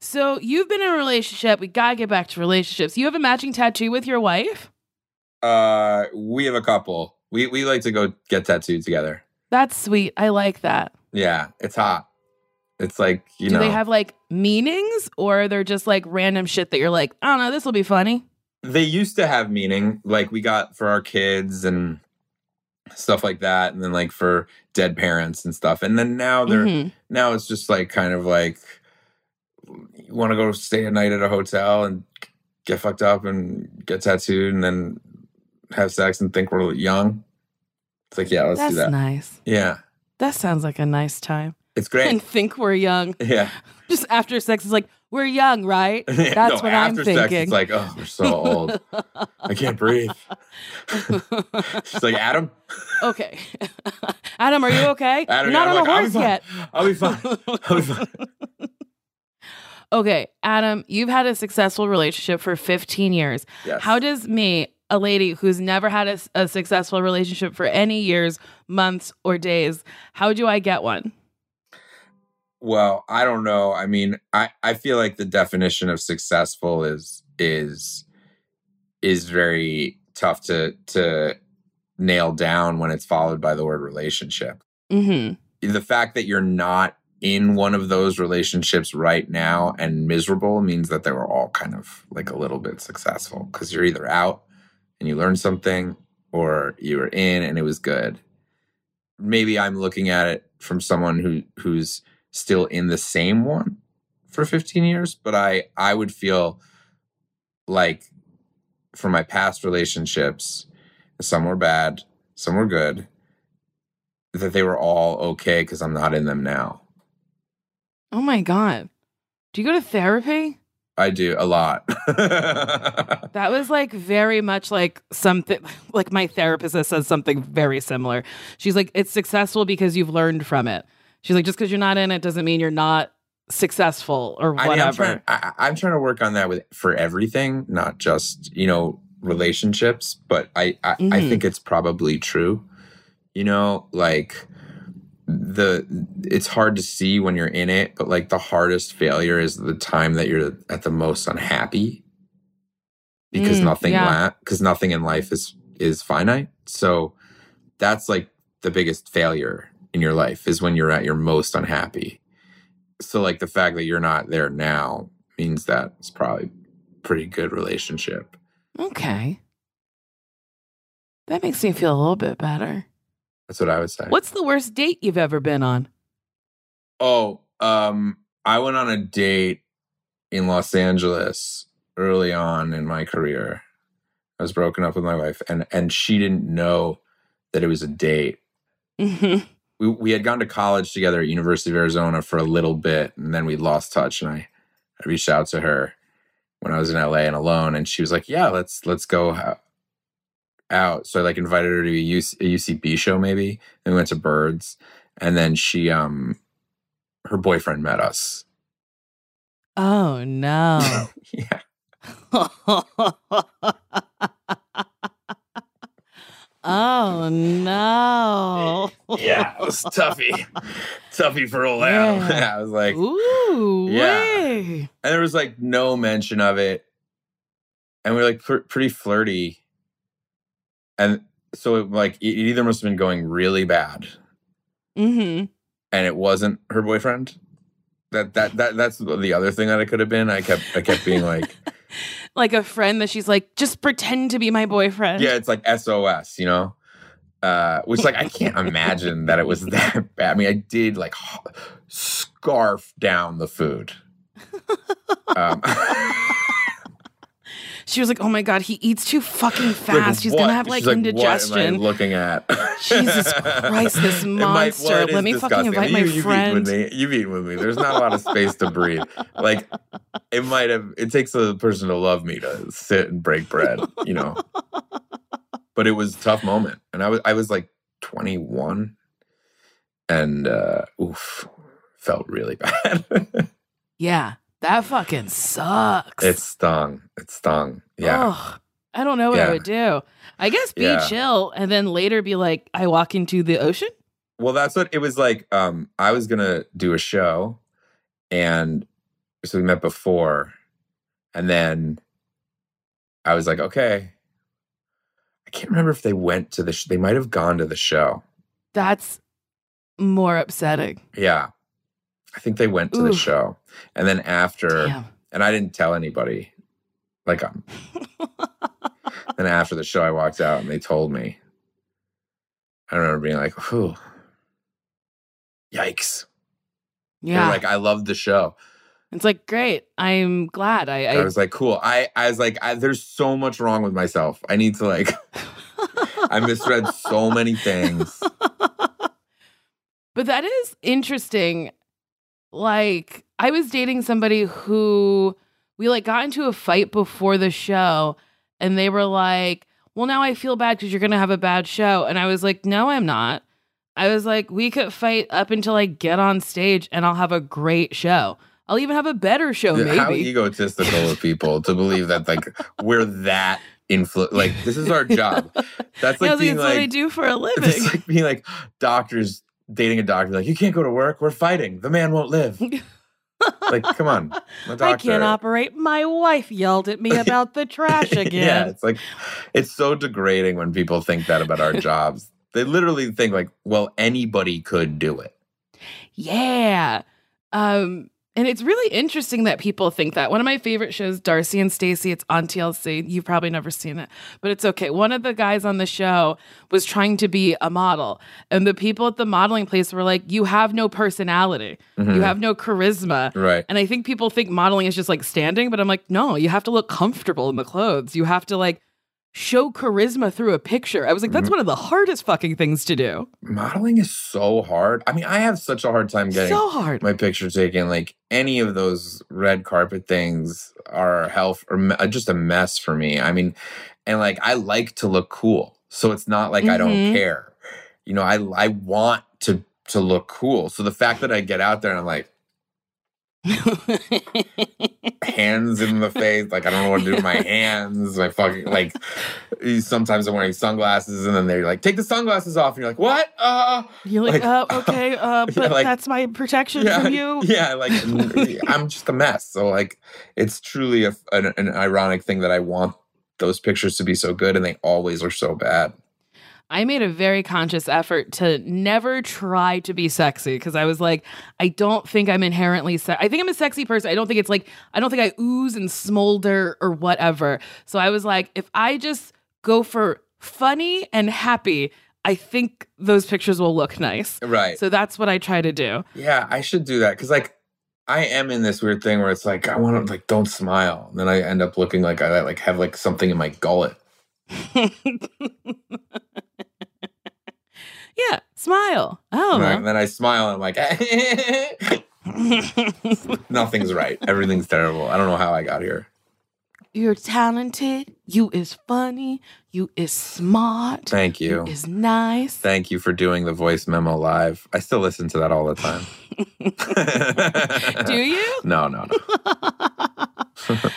Speaker 1: So you've been in a relationship. We gotta get back to relationships. You have a matching tattoo with your wife?
Speaker 2: uh, we have a couple. We we like to go get tattooed together.
Speaker 1: That's sweet. I like that.
Speaker 2: Yeah, it's hot. It's like you
Speaker 1: Do
Speaker 2: know Do
Speaker 1: they have like meanings or they're just like random shit that you're like, I don't know, this will be funny?
Speaker 2: they used to have meaning like we got for our kids and stuff like that and then like for dead parents and stuff and then now they're
Speaker 1: Mhm.
Speaker 2: now it's just like kind of like want to go stay a night at a hotel and get fucked up and get tattooed and then have sex and think we're young it's like yeah let's
Speaker 1: That's
Speaker 2: do that
Speaker 1: nice.
Speaker 2: yeah
Speaker 1: That sounds like a nice time.
Speaker 2: it's great
Speaker 1: And think we're young.
Speaker 2: yeah
Speaker 1: Just after sex is like, we're young, right? That's
Speaker 2: No,
Speaker 1: what I'm
Speaker 2: after sex,
Speaker 1: thinking.
Speaker 2: it's like oh we're so old i can't breathe she's like adam
Speaker 1: okay. Adam, are you okay?
Speaker 2: Adam,
Speaker 1: You're not
Speaker 2: I'm
Speaker 1: on
Speaker 2: like,
Speaker 1: a
Speaker 2: I'll
Speaker 1: horse yet.
Speaker 2: I'll be fine. I'll be fine.
Speaker 1: Okay, Adam, you've had a successful relationship for 15 years.
Speaker 2: Yes.
Speaker 1: How does me, a lady who's never had a, a successful relationship for any years, months, or days, how do I get one?
Speaker 2: Well, I don't know. I mean, I I feel like the definition of successful is is is very tough to to nail down when it's followed by the word relationship.
Speaker 1: Mm-hmm.
Speaker 2: The fact that you're not in one of those relationships right now and miserable means that they were all kind of like a little bit successful because you're either out and you learned something or you were in and it was good. Maybe I'm looking at it from someone who who's still in the same one for 15 years, but I I would feel like for my past relationships, some were bad, some were good, that they were all okay because I'm not in them now.
Speaker 1: Oh my God. Do you go to therapy?
Speaker 2: I do a lot.
Speaker 1: That was like very much like something, like my therapist has said something very similar. She's like, it's successful because you've learned from it. She's like, just because you're not in it doesn't mean you're not successful or
Speaker 2: I mean, I'm
Speaker 1: whatever.
Speaker 2: trying, I, I'm trying to work on that with for everything, not just you know relationships. But I I, I
Speaker 1: Mhm.
Speaker 2: think it's probably true. You know, like the it's hard to see when you're in it, but like the hardest failure is the time that you're at the most unhappy because
Speaker 1: Mm,
Speaker 2: nothing
Speaker 1: yeah.
Speaker 2: because nothing in life is is finite. So that's like the biggest failure in your life is when you're at your most unhappy. So like the fact that you're not there now means that it's probably a pretty good relationship.
Speaker 1: okay. That makes me feel a little bit better.
Speaker 2: That's what I would say.
Speaker 1: What's the worst date you've ever been on?
Speaker 2: Oh, um, I went on a date in Los Angeles early on in my career. I was broken up with my wife, and and she didn't know that it was a date.
Speaker 1: Mhm.
Speaker 2: We we had gone to college together at University of Arizona for a little bit, and then we lost touch. And I, I reached out to her when I was in LA and alone, and she was like, "Yeah, let's let's go out." So I like invited her to a, UC, a UCB show, maybe, and we went to Birds, and then she um her boyfriend met us.
Speaker 1: Oh no.
Speaker 2: yeah.
Speaker 1: oh no.
Speaker 2: Yeah, it was toughy. toughy for a
Speaker 1: while.
Speaker 2: Yeah. I was like,
Speaker 1: Ooh,
Speaker 2: Yeah.
Speaker 1: way.
Speaker 2: and there was like no mention of it. And we were like pr- pretty flirty. And so it, like it it either must have been going really bad
Speaker 1: Mm-hmm.
Speaker 2: and it wasn't her boyfriend, that that that that's the other thing that I could have been. I kept I kept being like,
Speaker 1: Like a friend that she's like, just pretend to be my boyfriend.
Speaker 2: yeah, it's like SOS, you know. Uh, which like I can't imagine that it was that bad. I mean, I did like scarf down the food. Um,
Speaker 1: She was like, oh my God, he eats too fucking
Speaker 2: like,
Speaker 1: fast. He's
Speaker 2: what?
Speaker 1: gonna have like
Speaker 2: am
Speaker 1: indigestion.
Speaker 2: I looking at?
Speaker 1: Jesus Christ, this monster. Let me fucking invite
Speaker 2: you,
Speaker 1: my
Speaker 2: you've
Speaker 1: friend.
Speaker 2: Eaten with me. You've eaten with me. There's not a lot of space to breathe. Like it might have. It takes a person to love me to sit and break bread. You know. But it was a tough moment, and I was I was like 21, and uh, oof, felt really bad.
Speaker 1: Yeah, that fucking sucks.
Speaker 2: it stung. It stung. Yeah.
Speaker 1: Ugh, I don't know what I would do. I guess be
Speaker 2: Yeah.
Speaker 1: chill and then later be like, I walk into the ocean.
Speaker 2: Well, that's what it was like. Um, I was gonna do a show, and so we met before, and then I was like, okay. I can't remember if they went to the. Sh- they might have gone to the show.
Speaker 1: That's more upsetting.
Speaker 2: Yeah, I think they went to the show, and then after,
Speaker 1: Damn.
Speaker 2: and I didn't tell anybody. Like, um, then after the show, I walked out, and they told me. I remember being like, "Whew, yikes!"
Speaker 1: Yeah.
Speaker 2: like, "I loved the show."
Speaker 1: it's like, great. I'm glad. I,
Speaker 2: I,
Speaker 1: I,
Speaker 2: was like, cool. I, I was like, I, there's so much wrong with myself. I need to like, I misread so many things.
Speaker 1: But that is interesting. Like, I was dating somebody who we like got into a fight before the show, and they were like, Well, now I feel bad because you're gonna have a bad show. And I was like, No, I'm not. I was like, we could fight up until I get on stage and I'll have a great show. I'll even have a better show,
Speaker 2: How
Speaker 1: maybe.
Speaker 2: egotistical of people to believe that like we're that influ like this is our job. That's like
Speaker 1: Yeah,
Speaker 2: being
Speaker 1: that's what I do for a living.
Speaker 2: it's like being like doctors dating a doctor. Like you can't go to work. We're fighting. The man won't live. Like come on,
Speaker 1: I can't operate. My wife yelled at me about the trash again.
Speaker 2: yeah, it's like it's so degrading when people think that about our jobs. They literally think like, well, anybody could do it.
Speaker 1: Yeah. Um, and it's really interesting that people think that. One of my favorite shows, Darcey and Stacey, it's on TLC. You've probably never seen it, but it's okay. One of the guys on the show was trying to be a model, and the people at the modeling place were like, You have no personality, you
Speaker 2: Mhm.
Speaker 1: have no charisma.
Speaker 2: right.
Speaker 1: And I think people think modeling is just like standing, but I'm like, no, you have to look comfortable in the clothes. You have to like show charisma through a picture. I was like, that's
Speaker 2: Mm-hmm.
Speaker 1: one of the hardest fucking things to do.
Speaker 2: Modeling is so hard. I mean, I have such a hard time getting
Speaker 1: So hard.
Speaker 2: my picture taken. Like any of those red carpet things are health or me- just a mess for me. I mean, and like I like to look cool, so it's not like I don't
Speaker 1: Mhm.
Speaker 2: care. You know, I I want to to look cool. So the fact that I get out there and I'm like hands in the face, like I don't know what to do with my hands. My fucking like. Sometimes I'm wearing sunglasses, and then they're like, "Take the sunglasses off," and you're like, "What?" Uh,
Speaker 1: You're like,
Speaker 2: Like,
Speaker 1: uh, okay, uh,
Speaker 2: yeah,
Speaker 1: but
Speaker 2: like-
Speaker 1: that's my protection
Speaker 2: yeah,
Speaker 1: from you.
Speaker 2: Yeah, like I'm just a mess. So like, it's truly a, an, an ironic thing that I want those pictures to be so good, and they always are so bad.
Speaker 1: I made a very conscious effort to never try to be sexy because I was like, I don't think I'm inherently se- I think I'm a sexy person. I don't think it's like I don't think I ooze and smolder or whatever. So I was like, if I just go for funny and happy, I think those pictures will look nice.
Speaker 2: Right.
Speaker 1: So that's what I try to do.
Speaker 2: yeah, I should do that because like I am in this weird thing where it's like I want to like don't smile, and then I end up looking like I like have like something in my gullet.
Speaker 1: yeah, smile. Oh,
Speaker 2: Right? And then I smile and I'm like, nothing's right. Everything's terrible. I don't know how I got here.
Speaker 1: You're talented. You is funny. You is smart.
Speaker 2: Thank you.
Speaker 1: is nice.
Speaker 2: Thank you for doing the voice memo live. I still listen to that all the time.
Speaker 1: Do you?
Speaker 2: No, no, no.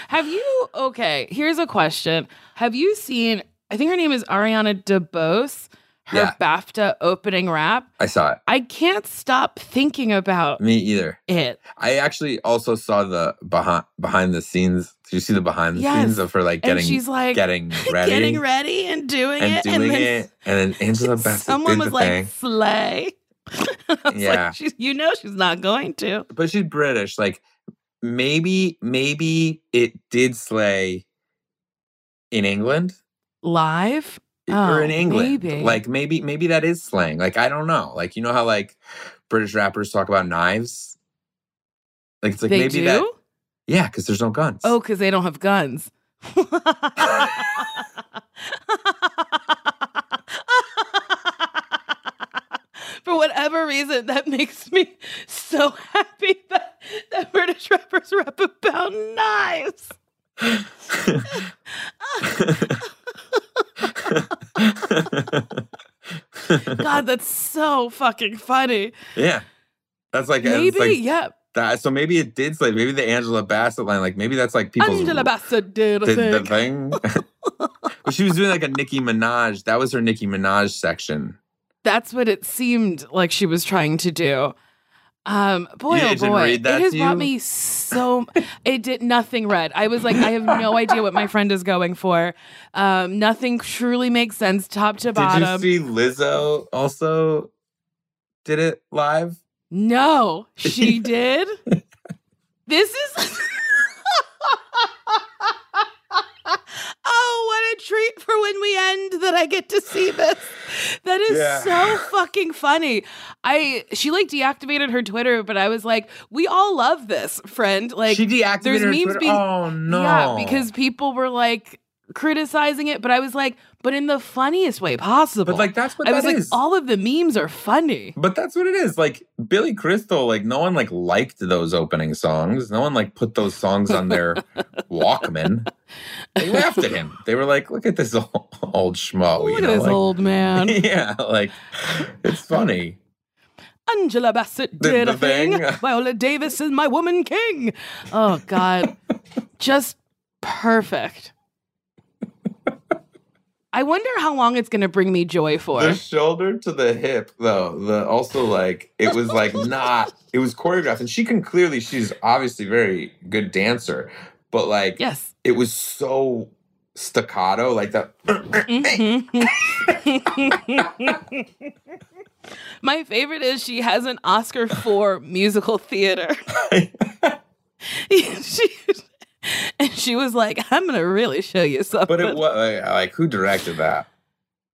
Speaker 1: Have you? Okay, here's a question. Have you seen? I think her name is Ariana DeBose. Her
Speaker 2: Yeah.
Speaker 1: BAFTA opening rap.
Speaker 2: I saw it.
Speaker 1: I can't stop thinking about
Speaker 2: Me either.
Speaker 1: it.
Speaker 2: I actually also saw the behind behind the scenes. Did you see the behind the
Speaker 1: Yes.
Speaker 2: scenes of her like
Speaker 1: and
Speaker 2: getting
Speaker 1: she's like
Speaker 2: getting ready,
Speaker 1: getting ready and doing
Speaker 2: and
Speaker 1: it,
Speaker 2: doing
Speaker 1: and then
Speaker 2: it, and then Angela Bassett
Speaker 1: someone was like
Speaker 2: thing.
Speaker 1: slay.
Speaker 2: Yeah.
Speaker 1: like, she's, you know, she's not going to.
Speaker 2: but she's British. Like maybe, maybe it did slay in England
Speaker 1: Live?
Speaker 2: Or
Speaker 1: Oh,
Speaker 2: in England.
Speaker 1: maybe.
Speaker 2: Like maybe, maybe that is slang. Like I don't know. Like you know how like British rappers talk about knives. Like it's like
Speaker 1: they
Speaker 2: maybe
Speaker 1: do?
Speaker 2: that. Yeah, because there's no guns.
Speaker 1: Oh, because they don't have guns. For whatever reason, that makes me so happy that, that British rappers rap about knives. God, that's so fucking funny.
Speaker 2: yeah, that's like
Speaker 1: Maybe,
Speaker 2: like
Speaker 1: yeah.
Speaker 2: that. So maybe it did slay. Maybe the Angela Bassett line. Like maybe that's like people's
Speaker 1: Angela Bassett did a
Speaker 2: the,
Speaker 1: thing.
Speaker 2: but she was doing like a Nicki Minaj. That was her Nicki Minaj section.
Speaker 1: That's what it seemed like she was trying to do. Um, boy,
Speaker 2: You
Speaker 1: oh boy,
Speaker 2: read
Speaker 1: it has brought me so. it did nothing red. I was like, I have no idea what my friend is going for. Um, nothing truly makes sense, top to bottom.
Speaker 2: Did you see Lizzo also did it live?
Speaker 1: no, she did. this is. oh, what a treat for when we end that I get to see this. That is
Speaker 2: Yeah.
Speaker 1: so fucking funny. I she like deactivated her Twitter, but I was like, we all love this, friend. Like
Speaker 2: she deactivated
Speaker 1: there's
Speaker 2: her
Speaker 1: memes
Speaker 2: Twitter?
Speaker 1: being-
Speaker 2: Oh no!
Speaker 1: Yeah, because people were like criticizing it, but I was like, but in the funniest way possible.
Speaker 2: but like that's what
Speaker 1: I
Speaker 2: that
Speaker 1: was like,
Speaker 2: is.
Speaker 1: all of the memes are funny.
Speaker 2: But that's what it is. Like Billy Crystal, like no one like liked those opening songs. No one like put those songs on their Walkman. They laughed at him. They were like, "Look at this old, old schmo."
Speaker 1: Look at
Speaker 2: know,
Speaker 1: this
Speaker 2: like-
Speaker 1: old man.
Speaker 2: yeah, like it's funny.
Speaker 1: Angela Bassett
Speaker 2: The-
Speaker 1: did
Speaker 2: the
Speaker 1: a thing.
Speaker 2: thing.
Speaker 1: Viola Davis is my woman king. Oh God, just perfect. I wonder how long it's going to bring me joy for.
Speaker 2: The shoulder to the hip, though, the also like it was like not. It was choreographed, and she can clearly. She's obviously very good dancer, but like
Speaker 1: yes.
Speaker 2: it was so staccato, like that.
Speaker 1: Mhm. My favorite is she has an Oscar for musical theater. she, and she was like, I'm going to really show you something.
Speaker 2: But it was like, like who directed that?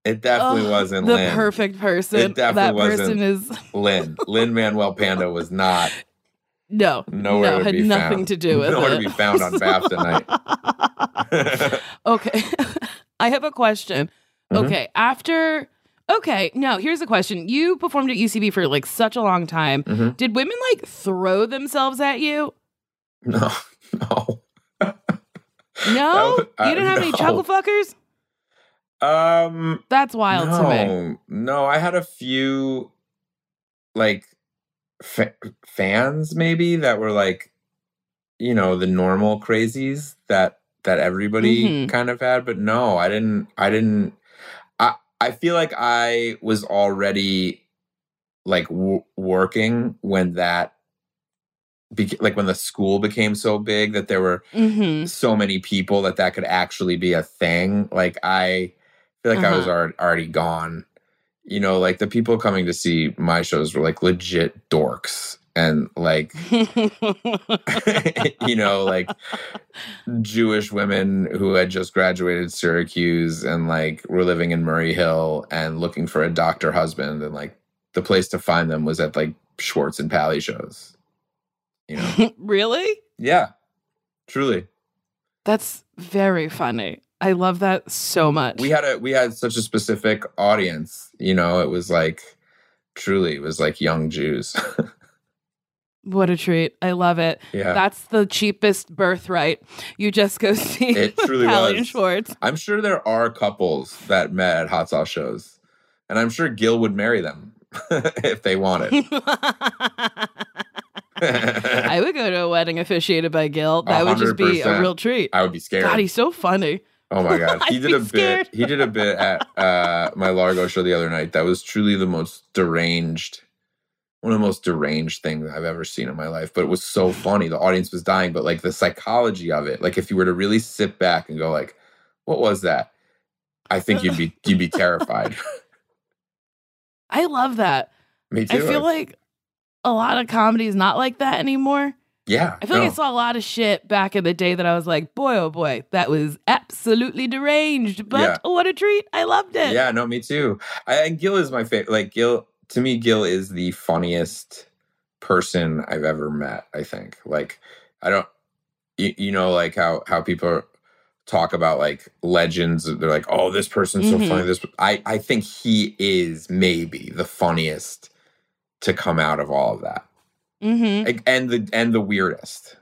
Speaker 2: It definitely
Speaker 1: Ugh,
Speaker 2: wasn't
Speaker 1: the
Speaker 2: Lin.
Speaker 1: perfect person.
Speaker 2: It definitely
Speaker 1: that person is
Speaker 2: Lin. Lin-Manuel Miranda was not
Speaker 1: no,
Speaker 2: nowhere
Speaker 1: no,
Speaker 2: to
Speaker 1: had
Speaker 2: be
Speaker 1: nothing
Speaker 2: found.
Speaker 1: to do with
Speaker 2: nowhere
Speaker 1: it.
Speaker 2: to be found on BAFTA night.
Speaker 1: okay, I have a question.
Speaker 2: Mhm.
Speaker 1: Okay, after okay, no, here's a question. You performed at UCB for like such a long time.
Speaker 2: Mhm.
Speaker 1: Did women like throw themselves at you?
Speaker 2: No, no.
Speaker 1: No,
Speaker 2: was- uh,
Speaker 1: you didn't have any
Speaker 2: no.
Speaker 1: chuckle fuckers.
Speaker 2: Um,
Speaker 1: That's wild
Speaker 2: no,
Speaker 1: to me.
Speaker 2: no. I had a few like fa- fans maybe that were like, you know, the normal crazies that that everybody
Speaker 1: Mhm.
Speaker 2: kind of had, but no, I didn't. I didn't. I I feel like I was already like w- working when that. Beca- like when the school became so big that there were
Speaker 1: hmm
Speaker 2: so many people that that could actually be a thing. Like I feel like I was
Speaker 1: Uh-huh.
Speaker 2: already, already gone. You know, like the people coming to see my shows were like legit dorks and like you know like Jewish women who had just graduated Syracuse and like were living in Murray Hill and looking for a doctor husband and like the place to find them was at like Schwartz and Pally shows. You know.
Speaker 1: really?
Speaker 2: yeah. Truly.
Speaker 1: That's very funny. I love that so much.
Speaker 2: we had a we had such a specific audience you know it was like truly it was like young jews
Speaker 1: what a treat. I love it.
Speaker 2: yeah
Speaker 1: That's the cheapest birthright. You just go see
Speaker 2: It truly was.
Speaker 1: Schwartz.
Speaker 2: i'm sure there are couples that met at hot sauce shows and i'm sure gil would marry them if they wanted
Speaker 1: I would go to a wedding officiated by Gil. That would just be a real treat.
Speaker 2: i would be scared
Speaker 1: God, he's so funny.
Speaker 2: oh my god he
Speaker 1: I'd
Speaker 2: did a bit
Speaker 1: scared.
Speaker 2: he did a bit at uh my largo show the other night that was truly the most deranged one of the most deranged things I've ever seen in my life, but it was so funny. The audience was dying, but like the psychology of it, like if you were to really sit back and go, like, what was that? I think you'd be you'd be terrified.
Speaker 1: I love that.
Speaker 2: Me too.
Speaker 1: I feel like a lot of comedy is not like that anymore.
Speaker 2: yeah.
Speaker 1: I feel like I saw a lot of shit back in the day that I was like, boy, oh boy, that was absolutely deranged, but
Speaker 2: Yeah.
Speaker 1: what a treat. I loved it.
Speaker 2: Yeah, no, me too. I, and Gil is my favorite. Like Gil, to me, Gil is the funniest person I've ever met. I think. Like, I don't, you, you know, like how how people talk about like legends. They're like, oh, this person's
Speaker 1: Mhm.
Speaker 2: so funny. This, I I think he is maybe the funniest to come out of all of that,
Speaker 1: Mm-hmm.
Speaker 2: And the and the weirdest.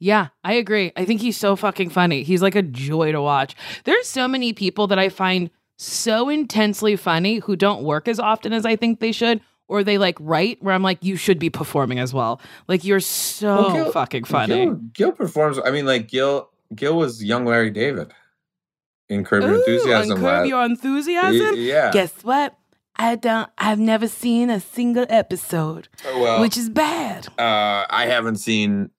Speaker 1: Yeah, I agree. I think he's so fucking funny. He's like a joy to watch. There's so many people that I find so intensely funny who don't work as often as I think they should, or they like write where I'm like, you should be performing as well. Like you're so
Speaker 2: Well, Gil-
Speaker 1: fucking funny.
Speaker 2: Gil, Gil performs. I mean, like Gil. Gil was young Larry David in Curb Your
Speaker 1: Ooh,
Speaker 2: Enthusiasm.
Speaker 1: on Curb Your Enthusiasm.
Speaker 2: Yeah.
Speaker 1: Guess what? I don't. I've never seen a single episode,
Speaker 2: well,
Speaker 1: which is bad.
Speaker 2: uh, I haven't seen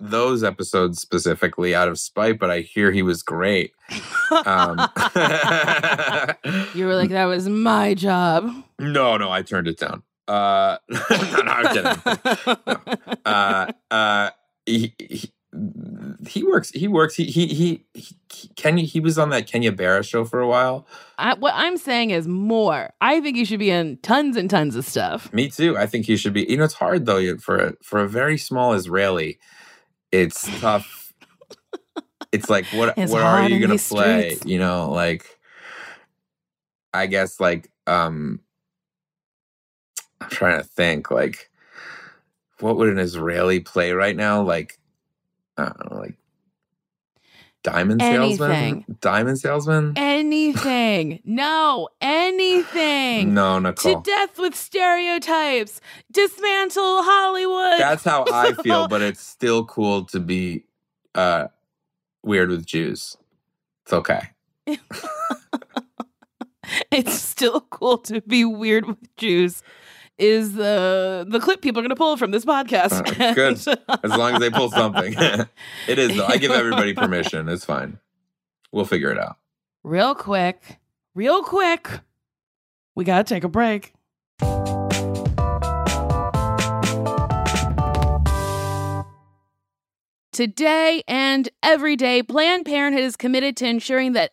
Speaker 2: those episodes specifically out of spite, but I hear he was great. Um,
Speaker 1: you were like, that was my job.
Speaker 2: no, no, I turned it down. Uh, no, no, I'm kidding. Uh, uh, he, he, he works. He works. He he he. he Kenya. He was on that Kenya Barris show for a while.
Speaker 1: I, what I'm saying is more. I think you should be in tons and tons of stuff.
Speaker 2: Me too. I think he should be. You know, it's hard though for a, for a very small Israeli. It's tough. it's like what
Speaker 1: It's
Speaker 2: what are you gonna play?
Speaker 1: streets.
Speaker 2: You know, like I guess like um I'm trying to think like what would an Israeli play right now? Like I don't know, like diamond salesman? Diamond salesman?
Speaker 1: Anything. no, anything.
Speaker 2: No,
Speaker 1: To death with stereotypes. Dismantle Hollywood.
Speaker 2: That's how I feel, but it's still cool to be uh weird with Jews. It's okay.
Speaker 1: it's still cool to be weird with Jews. Is the the clip people are going to pull from this podcast?
Speaker 2: Uh, good. As long as they pull something. it is though. I give everybody permission. It's fine. We'll figure it out.
Speaker 1: real quick, real quick, we got to take a break. Today and every day, Planned Parenthood is committed to ensuring that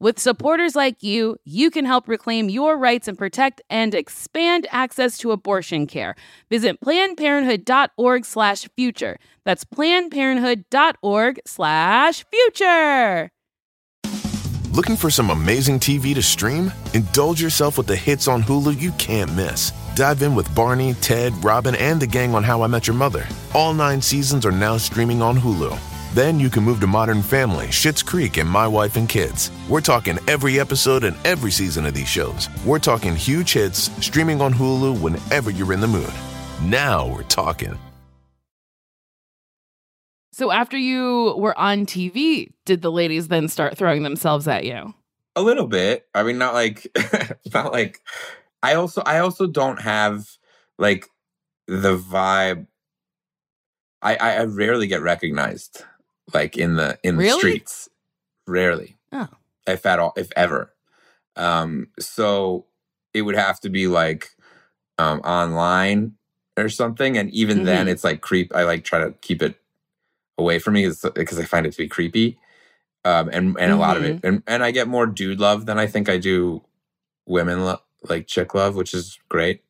Speaker 1: With supporters like you, you can help reclaim your rights and protect and expand access to abortion care. Visit plannedparenthood.org slash future. That's plannedparenthood.org slash future.
Speaker 3: Looking for some amazing TV to stream? Indulge yourself with the hits on Hulu you can't miss. Dive in with Barney, Ted, Robin, and the gang on How I Met Your Mother. All nine seasons are now streaming on Hulu. Then you can move to Modern Family, Schitt's Creek, and My Wife and Kids. We're talking every episode and every season of these shows. We're talking huge hits streaming on Hulu whenever you're in the mood. Now we're talking.
Speaker 1: So after you were on TV, did the ladies then start throwing themselves at you?
Speaker 2: A little bit. I mean, not like, not like. I also, I also don't have like the vibe. I, I, I rarely get recognized, like in the in the streets. Rarely,
Speaker 1: Oh.
Speaker 2: if at all, if ever. Um, so it would have to be like um online or something, and even then,
Speaker 1: Mhm.
Speaker 2: it's like creep. I like try to keep it away from me because I find it to be creepy. Um, and and a lot of it,
Speaker 1: Mm-hmm.
Speaker 2: and and I get more dude love than I think I do women lo- like chick love, which is great.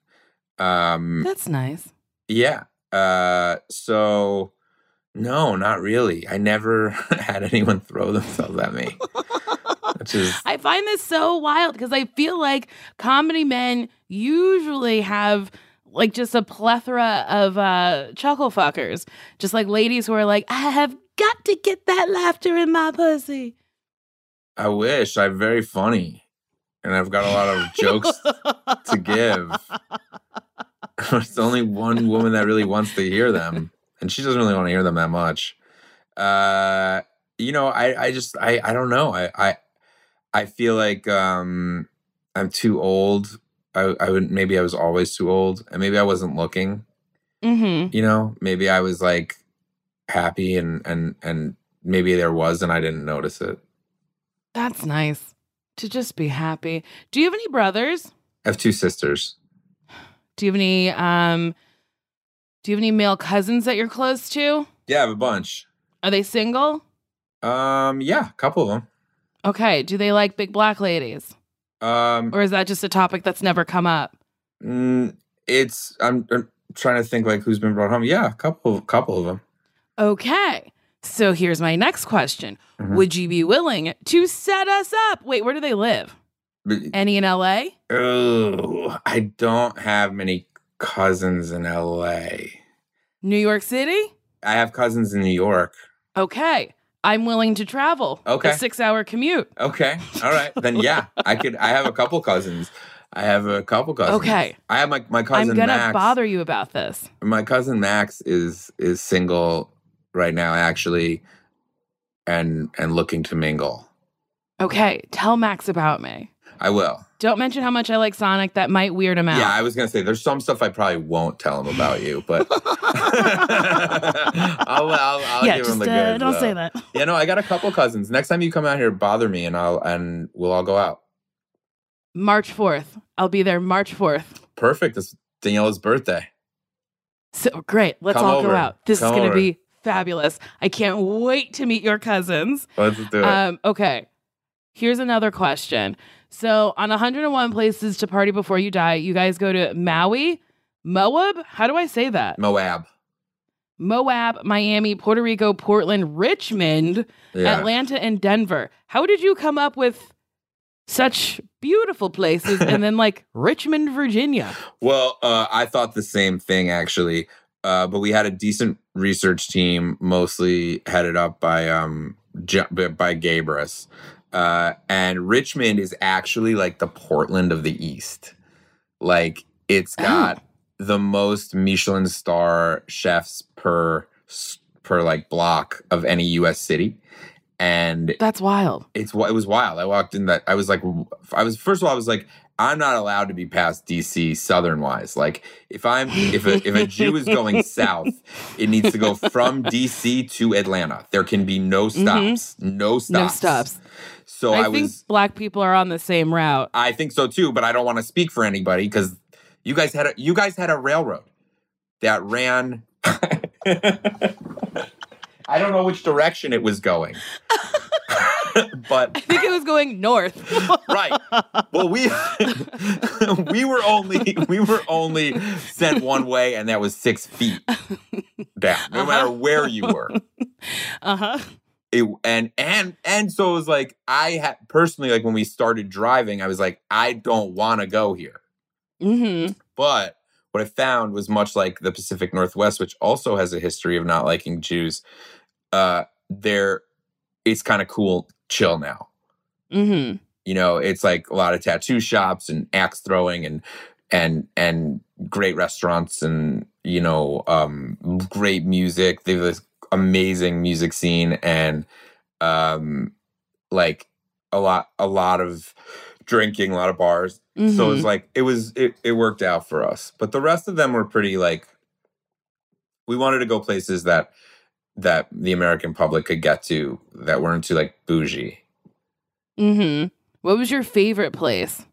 Speaker 2: Um,
Speaker 1: That's nice.
Speaker 2: yeah. Uh, so no, not really. I never had anyone throw themselves at me. which is
Speaker 1: I find this so wild because I feel like comedy men usually have like just a plethora of uh chuckle fuckers. Just like ladies who are like, I have got to get that laughter in my pussy.
Speaker 2: I wish I'm very funny, and I've got a lot of jokes to give. There's only one woman that really wants to hear them, and she doesn't really want to hear them that much. Uh, you know, I, I just, I, I don't know. I, I, I feel like um, I'm too old. I, I would maybe I was always too old, and maybe I wasn't looking.
Speaker 1: Mm-hmm.
Speaker 2: You know, maybe I was like happy, and and and maybe there was, and I didn't notice it.
Speaker 1: That's nice to just be happy. Do you have any brothers?
Speaker 2: I have two sisters.
Speaker 1: Do you have any um do you have any male cousins that you're close to?
Speaker 2: Yeah, I have a bunch.
Speaker 1: Are they single?
Speaker 2: Um, yeah, a couple of them.
Speaker 1: Okay. Do they like big black ladies?
Speaker 2: Um,
Speaker 1: Or is that just a topic that's never come up?
Speaker 2: mm, it's I'm, I'm trying to think like who's been brought home. Yeah, a couple, couple of them.
Speaker 1: Okay. So here's my next question.
Speaker 2: Mhm.
Speaker 1: Would you be willing to set us up? Wait, where do they live? Any in LA?
Speaker 2: Oh, I don't have many cousins in LA.
Speaker 1: New York City?
Speaker 2: I have cousins in New York.
Speaker 1: Okay. I'm willing to travel.
Speaker 2: Okay.
Speaker 1: A six hour commute.
Speaker 2: Okay, all right, then yeah, I could. I have a couple cousins. I have a couple cousins.
Speaker 1: Okay.
Speaker 2: I have my my cousin
Speaker 1: I'm gonna
Speaker 2: Max.
Speaker 1: bother you about this.
Speaker 2: my cousin Max is is single right now, actually, and and looking to mingle.
Speaker 1: Okay. Tell Max about me.
Speaker 2: I will.
Speaker 1: Don't mention how much I like Sonic. That might weird him out.
Speaker 2: Yeah, I was gonna say there's some stuff I probably won't tell him about you, but I'll, I'll, I'll
Speaker 1: yeah,
Speaker 2: give
Speaker 1: just
Speaker 2: him the
Speaker 1: uh,
Speaker 2: goods,
Speaker 1: don't
Speaker 2: though.
Speaker 1: say that.
Speaker 2: You know, I got a couple cousins. Next time you come out here, bother me, and I'll and we'll all go out.
Speaker 1: March 4th. I'll be there March 4th.
Speaker 2: Perfect. It's Daniela's birthday.
Speaker 1: So great. Let's
Speaker 2: Come
Speaker 1: all
Speaker 2: over.
Speaker 1: go out. This
Speaker 2: Come
Speaker 1: is going to
Speaker 2: over.
Speaker 1: be fabulous. I can't wait to meet your cousins.
Speaker 2: Let's do it.
Speaker 1: Um, okay. Here's another question. So, on 101 places to party before you die, you guys go to Maui, Moab. How do I say that?
Speaker 2: Moab.
Speaker 1: Moab, Miami, Puerto Rico, Portland, Richmond,
Speaker 2: Yeah.
Speaker 1: Atlanta, and Denver. How did you come up with such beautiful places and then like Richmond, Virginia?
Speaker 2: Well, uh, I thought the same thing actually, uh, but we had a decent research team, mostly headed up by um by Gabris, uh, and Richmond is actually like the Portland of the East. Like it's got the most Michelin star chefs per per like block of any U.S. city, and
Speaker 1: That's wild.
Speaker 2: it's it was wild. I walked in that I was like I was first of all I was like I'm not allowed to be past DC southern wise. Like if I'm if a if a Jew is going south, it needs to go from DC to Atlanta. There can be no stops. No stops.
Speaker 1: Mm-hmm. No stops.
Speaker 2: So
Speaker 1: I,
Speaker 2: I,
Speaker 1: think
Speaker 2: was
Speaker 1: black people are on the same route.
Speaker 2: I think so too, but I don't want to speak for anybody because you guys had a you guys had a railroad that ran I don't know which direction it was going. but
Speaker 1: I think it was going north.
Speaker 2: right. Well, we we were only we were only sent one way, and that was six feet down. No matter where you were.
Speaker 1: uh huh.
Speaker 2: It, and and and so it was like I had personally like when we started driving, I was like, I don't want to go here.
Speaker 1: Mm-hmm.
Speaker 2: But what I found was much like the Pacific Northwest, which also has a history of not liking Jews. Uh, there, it's kind of cool, chill now.
Speaker 1: Mm-hmm.
Speaker 2: you know it's like a lot of tattoo shops and axe throwing and and and great restaurants and you know um great music they have this amazing music scene and um like a lot a lot of drinking a lot of bars so
Speaker 1: Mhm.
Speaker 2: it's like it was it, it worked out for us but the rest of them were pretty like we wanted to go places that that the american public could get to that weren't too like bougie
Speaker 1: Mm-hmm. What was your favorite place?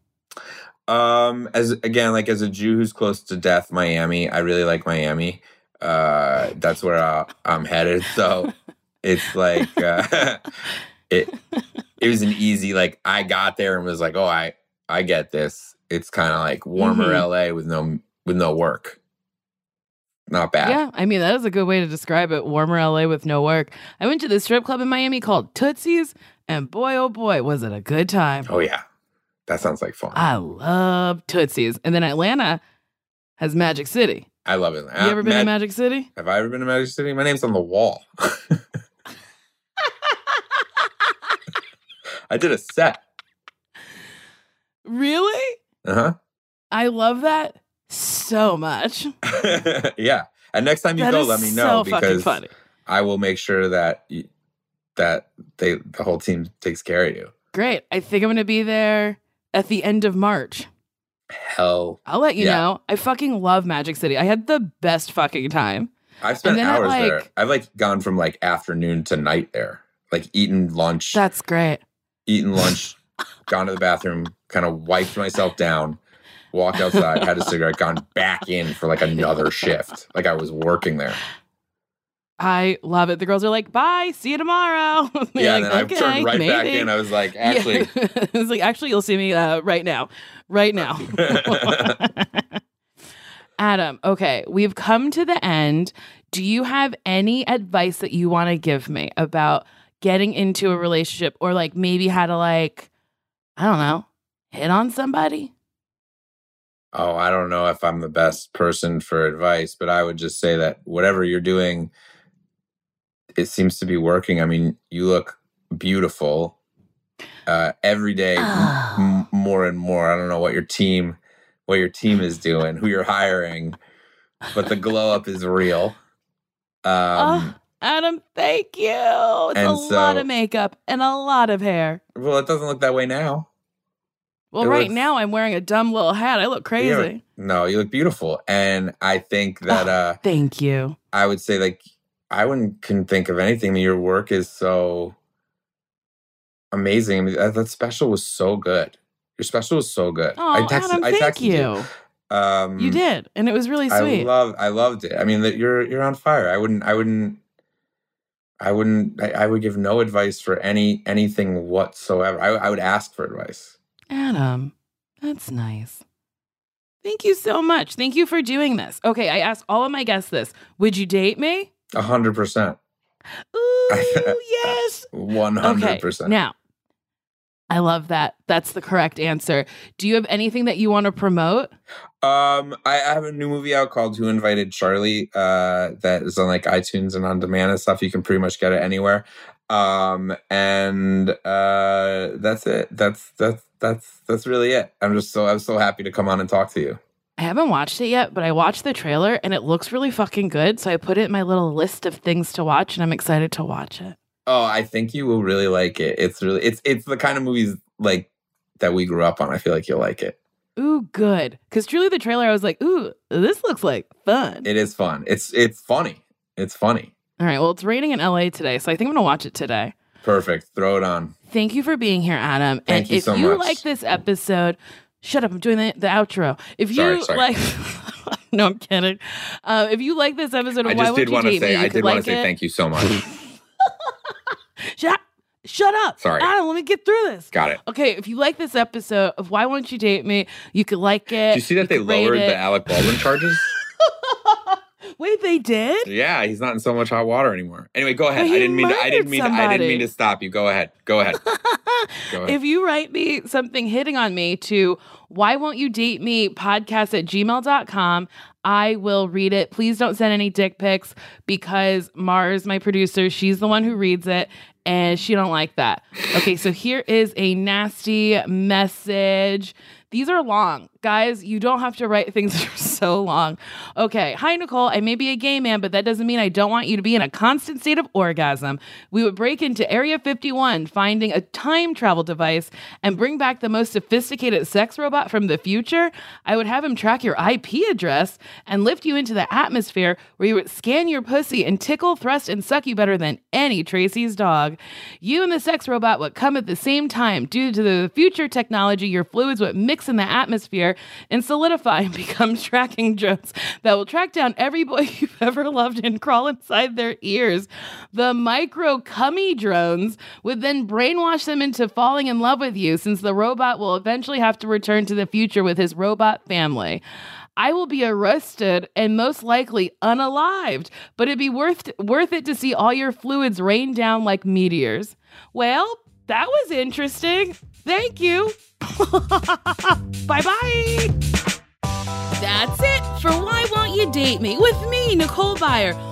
Speaker 2: Um, as again, like as a Jew who's close to death, Miami. I really like Miami. Uh, that's where I, I'm headed. So it's like uh, it. It was an easy like I got there and was like, oh, I I get this. It's kind of like warmer LA with no with no work. Not bad.
Speaker 1: Yeah, I mean that is a good way to describe it. Warmer LA with no work. I went to the strip club in Miami called Tootsie's. And boy, oh boy, was it a good time.
Speaker 2: Oh yeah, that sounds like fun.
Speaker 1: I love Tootsie's. And then Atlanta has Magic City.
Speaker 2: I love it.
Speaker 1: You ever been to Magic City?
Speaker 2: Have I ever been to Magic City? My name's on the wall. I did a set.
Speaker 1: Really?
Speaker 2: Uh huh.
Speaker 1: I love that so much.
Speaker 2: yeah. And next time you
Speaker 1: That
Speaker 2: go, let me know
Speaker 1: so
Speaker 2: because
Speaker 1: funny.
Speaker 2: I will make sure that you, that they the whole team takes care of you.
Speaker 1: Great. I think I'm going to be there at the end of March.
Speaker 2: Hell,
Speaker 1: I'll let you
Speaker 2: Yeah.
Speaker 1: know. I fucking love Magic City. I had the best fucking time.
Speaker 2: I've spent hours there. I've like gone from like afternoon to night there, like eaten lunch,
Speaker 1: That's great.
Speaker 2: eaten lunch, gone to the bathroom, kind of wiped myself down, walked outside, had a cigarette, gone back in for like another shift, like I was working there.
Speaker 1: I love it. The girls are like, bye, see you tomorrow.
Speaker 2: Yeah,
Speaker 1: like,
Speaker 2: and then
Speaker 1: okay,
Speaker 2: I turned right back
Speaker 1: maybe."
Speaker 2: in. I was like, actually,
Speaker 1: Yeah. it's like, actually, you'll see me uh, right now. Right now. Adam, okay, we've come to the end. Do you have any advice that you want to give me about getting into a relationship or like maybe how to like, I don't know, hit on somebody?
Speaker 2: oh, I don't know if I'm the best person for advice, but I would just say that whatever you're doing, it seems to be working. I mean, you look beautiful uh, every day,
Speaker 1: Oh.
Speaker 2: m- more and more. I don't know what your team, what your team is doing, who you're hiring, but the glow up is real. Um,
Speaker 1: oh, Adam, thank you. It's a lot of makeup and a lot of hair.
Speaker 2: well, it doesn't look that way now.
Speaker 1: Well,
Speaker 2: It
Speaker 1: right
Speaker 2: looks-
Speaker 1: now I'm wearing a dumb little hat. I look crazy.
Speaker 2: Yeah. No, you look beautiful, and I think that
Speaker 1: Oh.
Speaker 2: uh,
Speaker 1: Thank you.
Speaker 2: I would say like I wouldn't can think of anything. I mean, your work is so amazing. I mean, that, that special was so good. Your special was so good.
Speaker 1: Oh,
Speaker 2: I texted.
Speaker 1: Adam,
Speaker 2: I
Speaker 1: thank you.
Speaker 2: you. Um,
Speaker 1: You did, and it was really
Speaker 2: I
Speaker 1: sweet.
Speaker 2: love. I loved it. I mean, that you're you're on fire. I wouldn't. I wouldn't. I wouldn't. I, I would give no advice for any anything whatsoever. I, I would ask for advice.
Speaker 1: Adam, that's nice. Thank you so much. Thank you for doing this. Okay, I asked all of my guests this. Would you date me?
Speaker 2: A hundred percent.
Speaker 1: Ooh, yes.
Speaker 2: Hundred percent.
Speaker 1: Now, I love that. That's the correct answer. Do you have anything that you want to promote?
Speaker 2: Um, I, I have a new movie out called Who Invited Charlie. Uh, that is on like iTunes and on demand and stuff. You can pretty much get it anywhere. Um, and uh, that's it. That's that's that's that's really it. I'm just so I'm so happy to come on and talk to you.
Speaker 1: I haven't watched it yet, but I watched the trailer and it looks really fucking good. So I put it in my little list of things to watch and I'm excited to watch it.
Speaker 2: Oh, I think you will really like it. It's really it's it's the kind of movies like that we grew up on. I feel like you'll like it.
Speaker 1: Ooh, good. Because truly, the trailer, I was like, ooh, this looks like fun.
Speaker 2: It is fun. It's it's funny. It's funny.
Speaker 1: All right. Well, it's raining in LA today. So I think I'm going to watch it today.
Speaker 2: Perfect. Throw it on.
Speaker 1: Thank you for being here, Adam.
Speaker 2: Thank
Speaker 1: and
Speaker 2: you
Speaker 1: if
Speaker 2: so
Speaker 1: you
Speaker 2: much.
Speaker 1: like this episode, shut up. I'm doing the, the outro. If you
Speaker 2: Sorry,
Speaker 1: like, no, I'm kidding. Uh, if you like this episode, of
Speaker 2: I
Speaker 1: why
Speaker 2: just did
Speaker 1: you
Speaker 2: want to say I did want
Speaker 1: like
Speaker 2: to say
Speaker 1: it.
Speaker 2: thank you so much.
Speaker 1: Shut, shut up.
Speaker 2: Sorry.
Speaker 1: Adam. Let me get through this.
Speaker 2: Got it.
Speaker 1: Okay, if you like this episode of Why Won't You Date Me, you could like it.
Speaker 2: Did you see that they lowered the Alec Baldwin charges?
Speaker 1: Wait, they did?
Speaker 2: yeah, he's not in so much hot water anymore. Anyway, go ahead. I didn't mean to, I didn't mean to, I didn't mean to stop you. Go ahead. Go ahead. Go ahead.
Speaker 1: If you write me something hitting on me to why won't you date me podcast at gmail.com, I will read it. Please don't send any dick pics because Mars, my producer, she's the one who reads it and she don't like that. Okay, so here is a nasty message. These are long. Guys, you don't have to write things are so long. Okay. Hi, Nicole. I may be a gay man, but that doesn't mean I don't want you to be in a constant state of orgasm. We would break into Area 51, finding a time travel device, and bring back the most sophisticated sex robot from the future. I would have him track your IP address and lift you into the atmosphere where he would scan your pussy and tickle, thrust, and suck you better than any Tracy's dog. You and the sex robot would come at the same time. Due to the future technology, your fluids would mix in the atmosphere and solidify and become tracking drones that will track down every boy you've ever loved and crawl inside their ears. The micro cummy drones would then brainwash them into falling in love with you since the robot will eventually have to return to the future with his robot family. I will be arrested and most likely unalived, but it'd be worth worth it to see all your fluids rain down like meteors. Well, that was interesting. Thank you. bye bye. That's it for Why Won't You Date Me with me, Nicole Byer.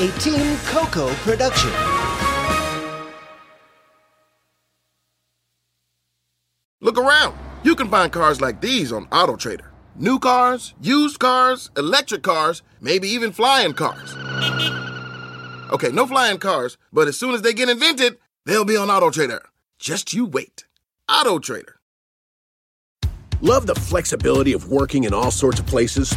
Speaker 4: a Team Coco production.
Speaker 5: Look around. You can find cars like these on AutoTrader. New cars, used cars, electric cars, maybe even flying cars. Okay, no flying cars, but as soon as they get invented, they'll be on AutoTrader. Just you wait. AutoTrader.
Speaker 3: Love the flexibility of working in all sorts of places?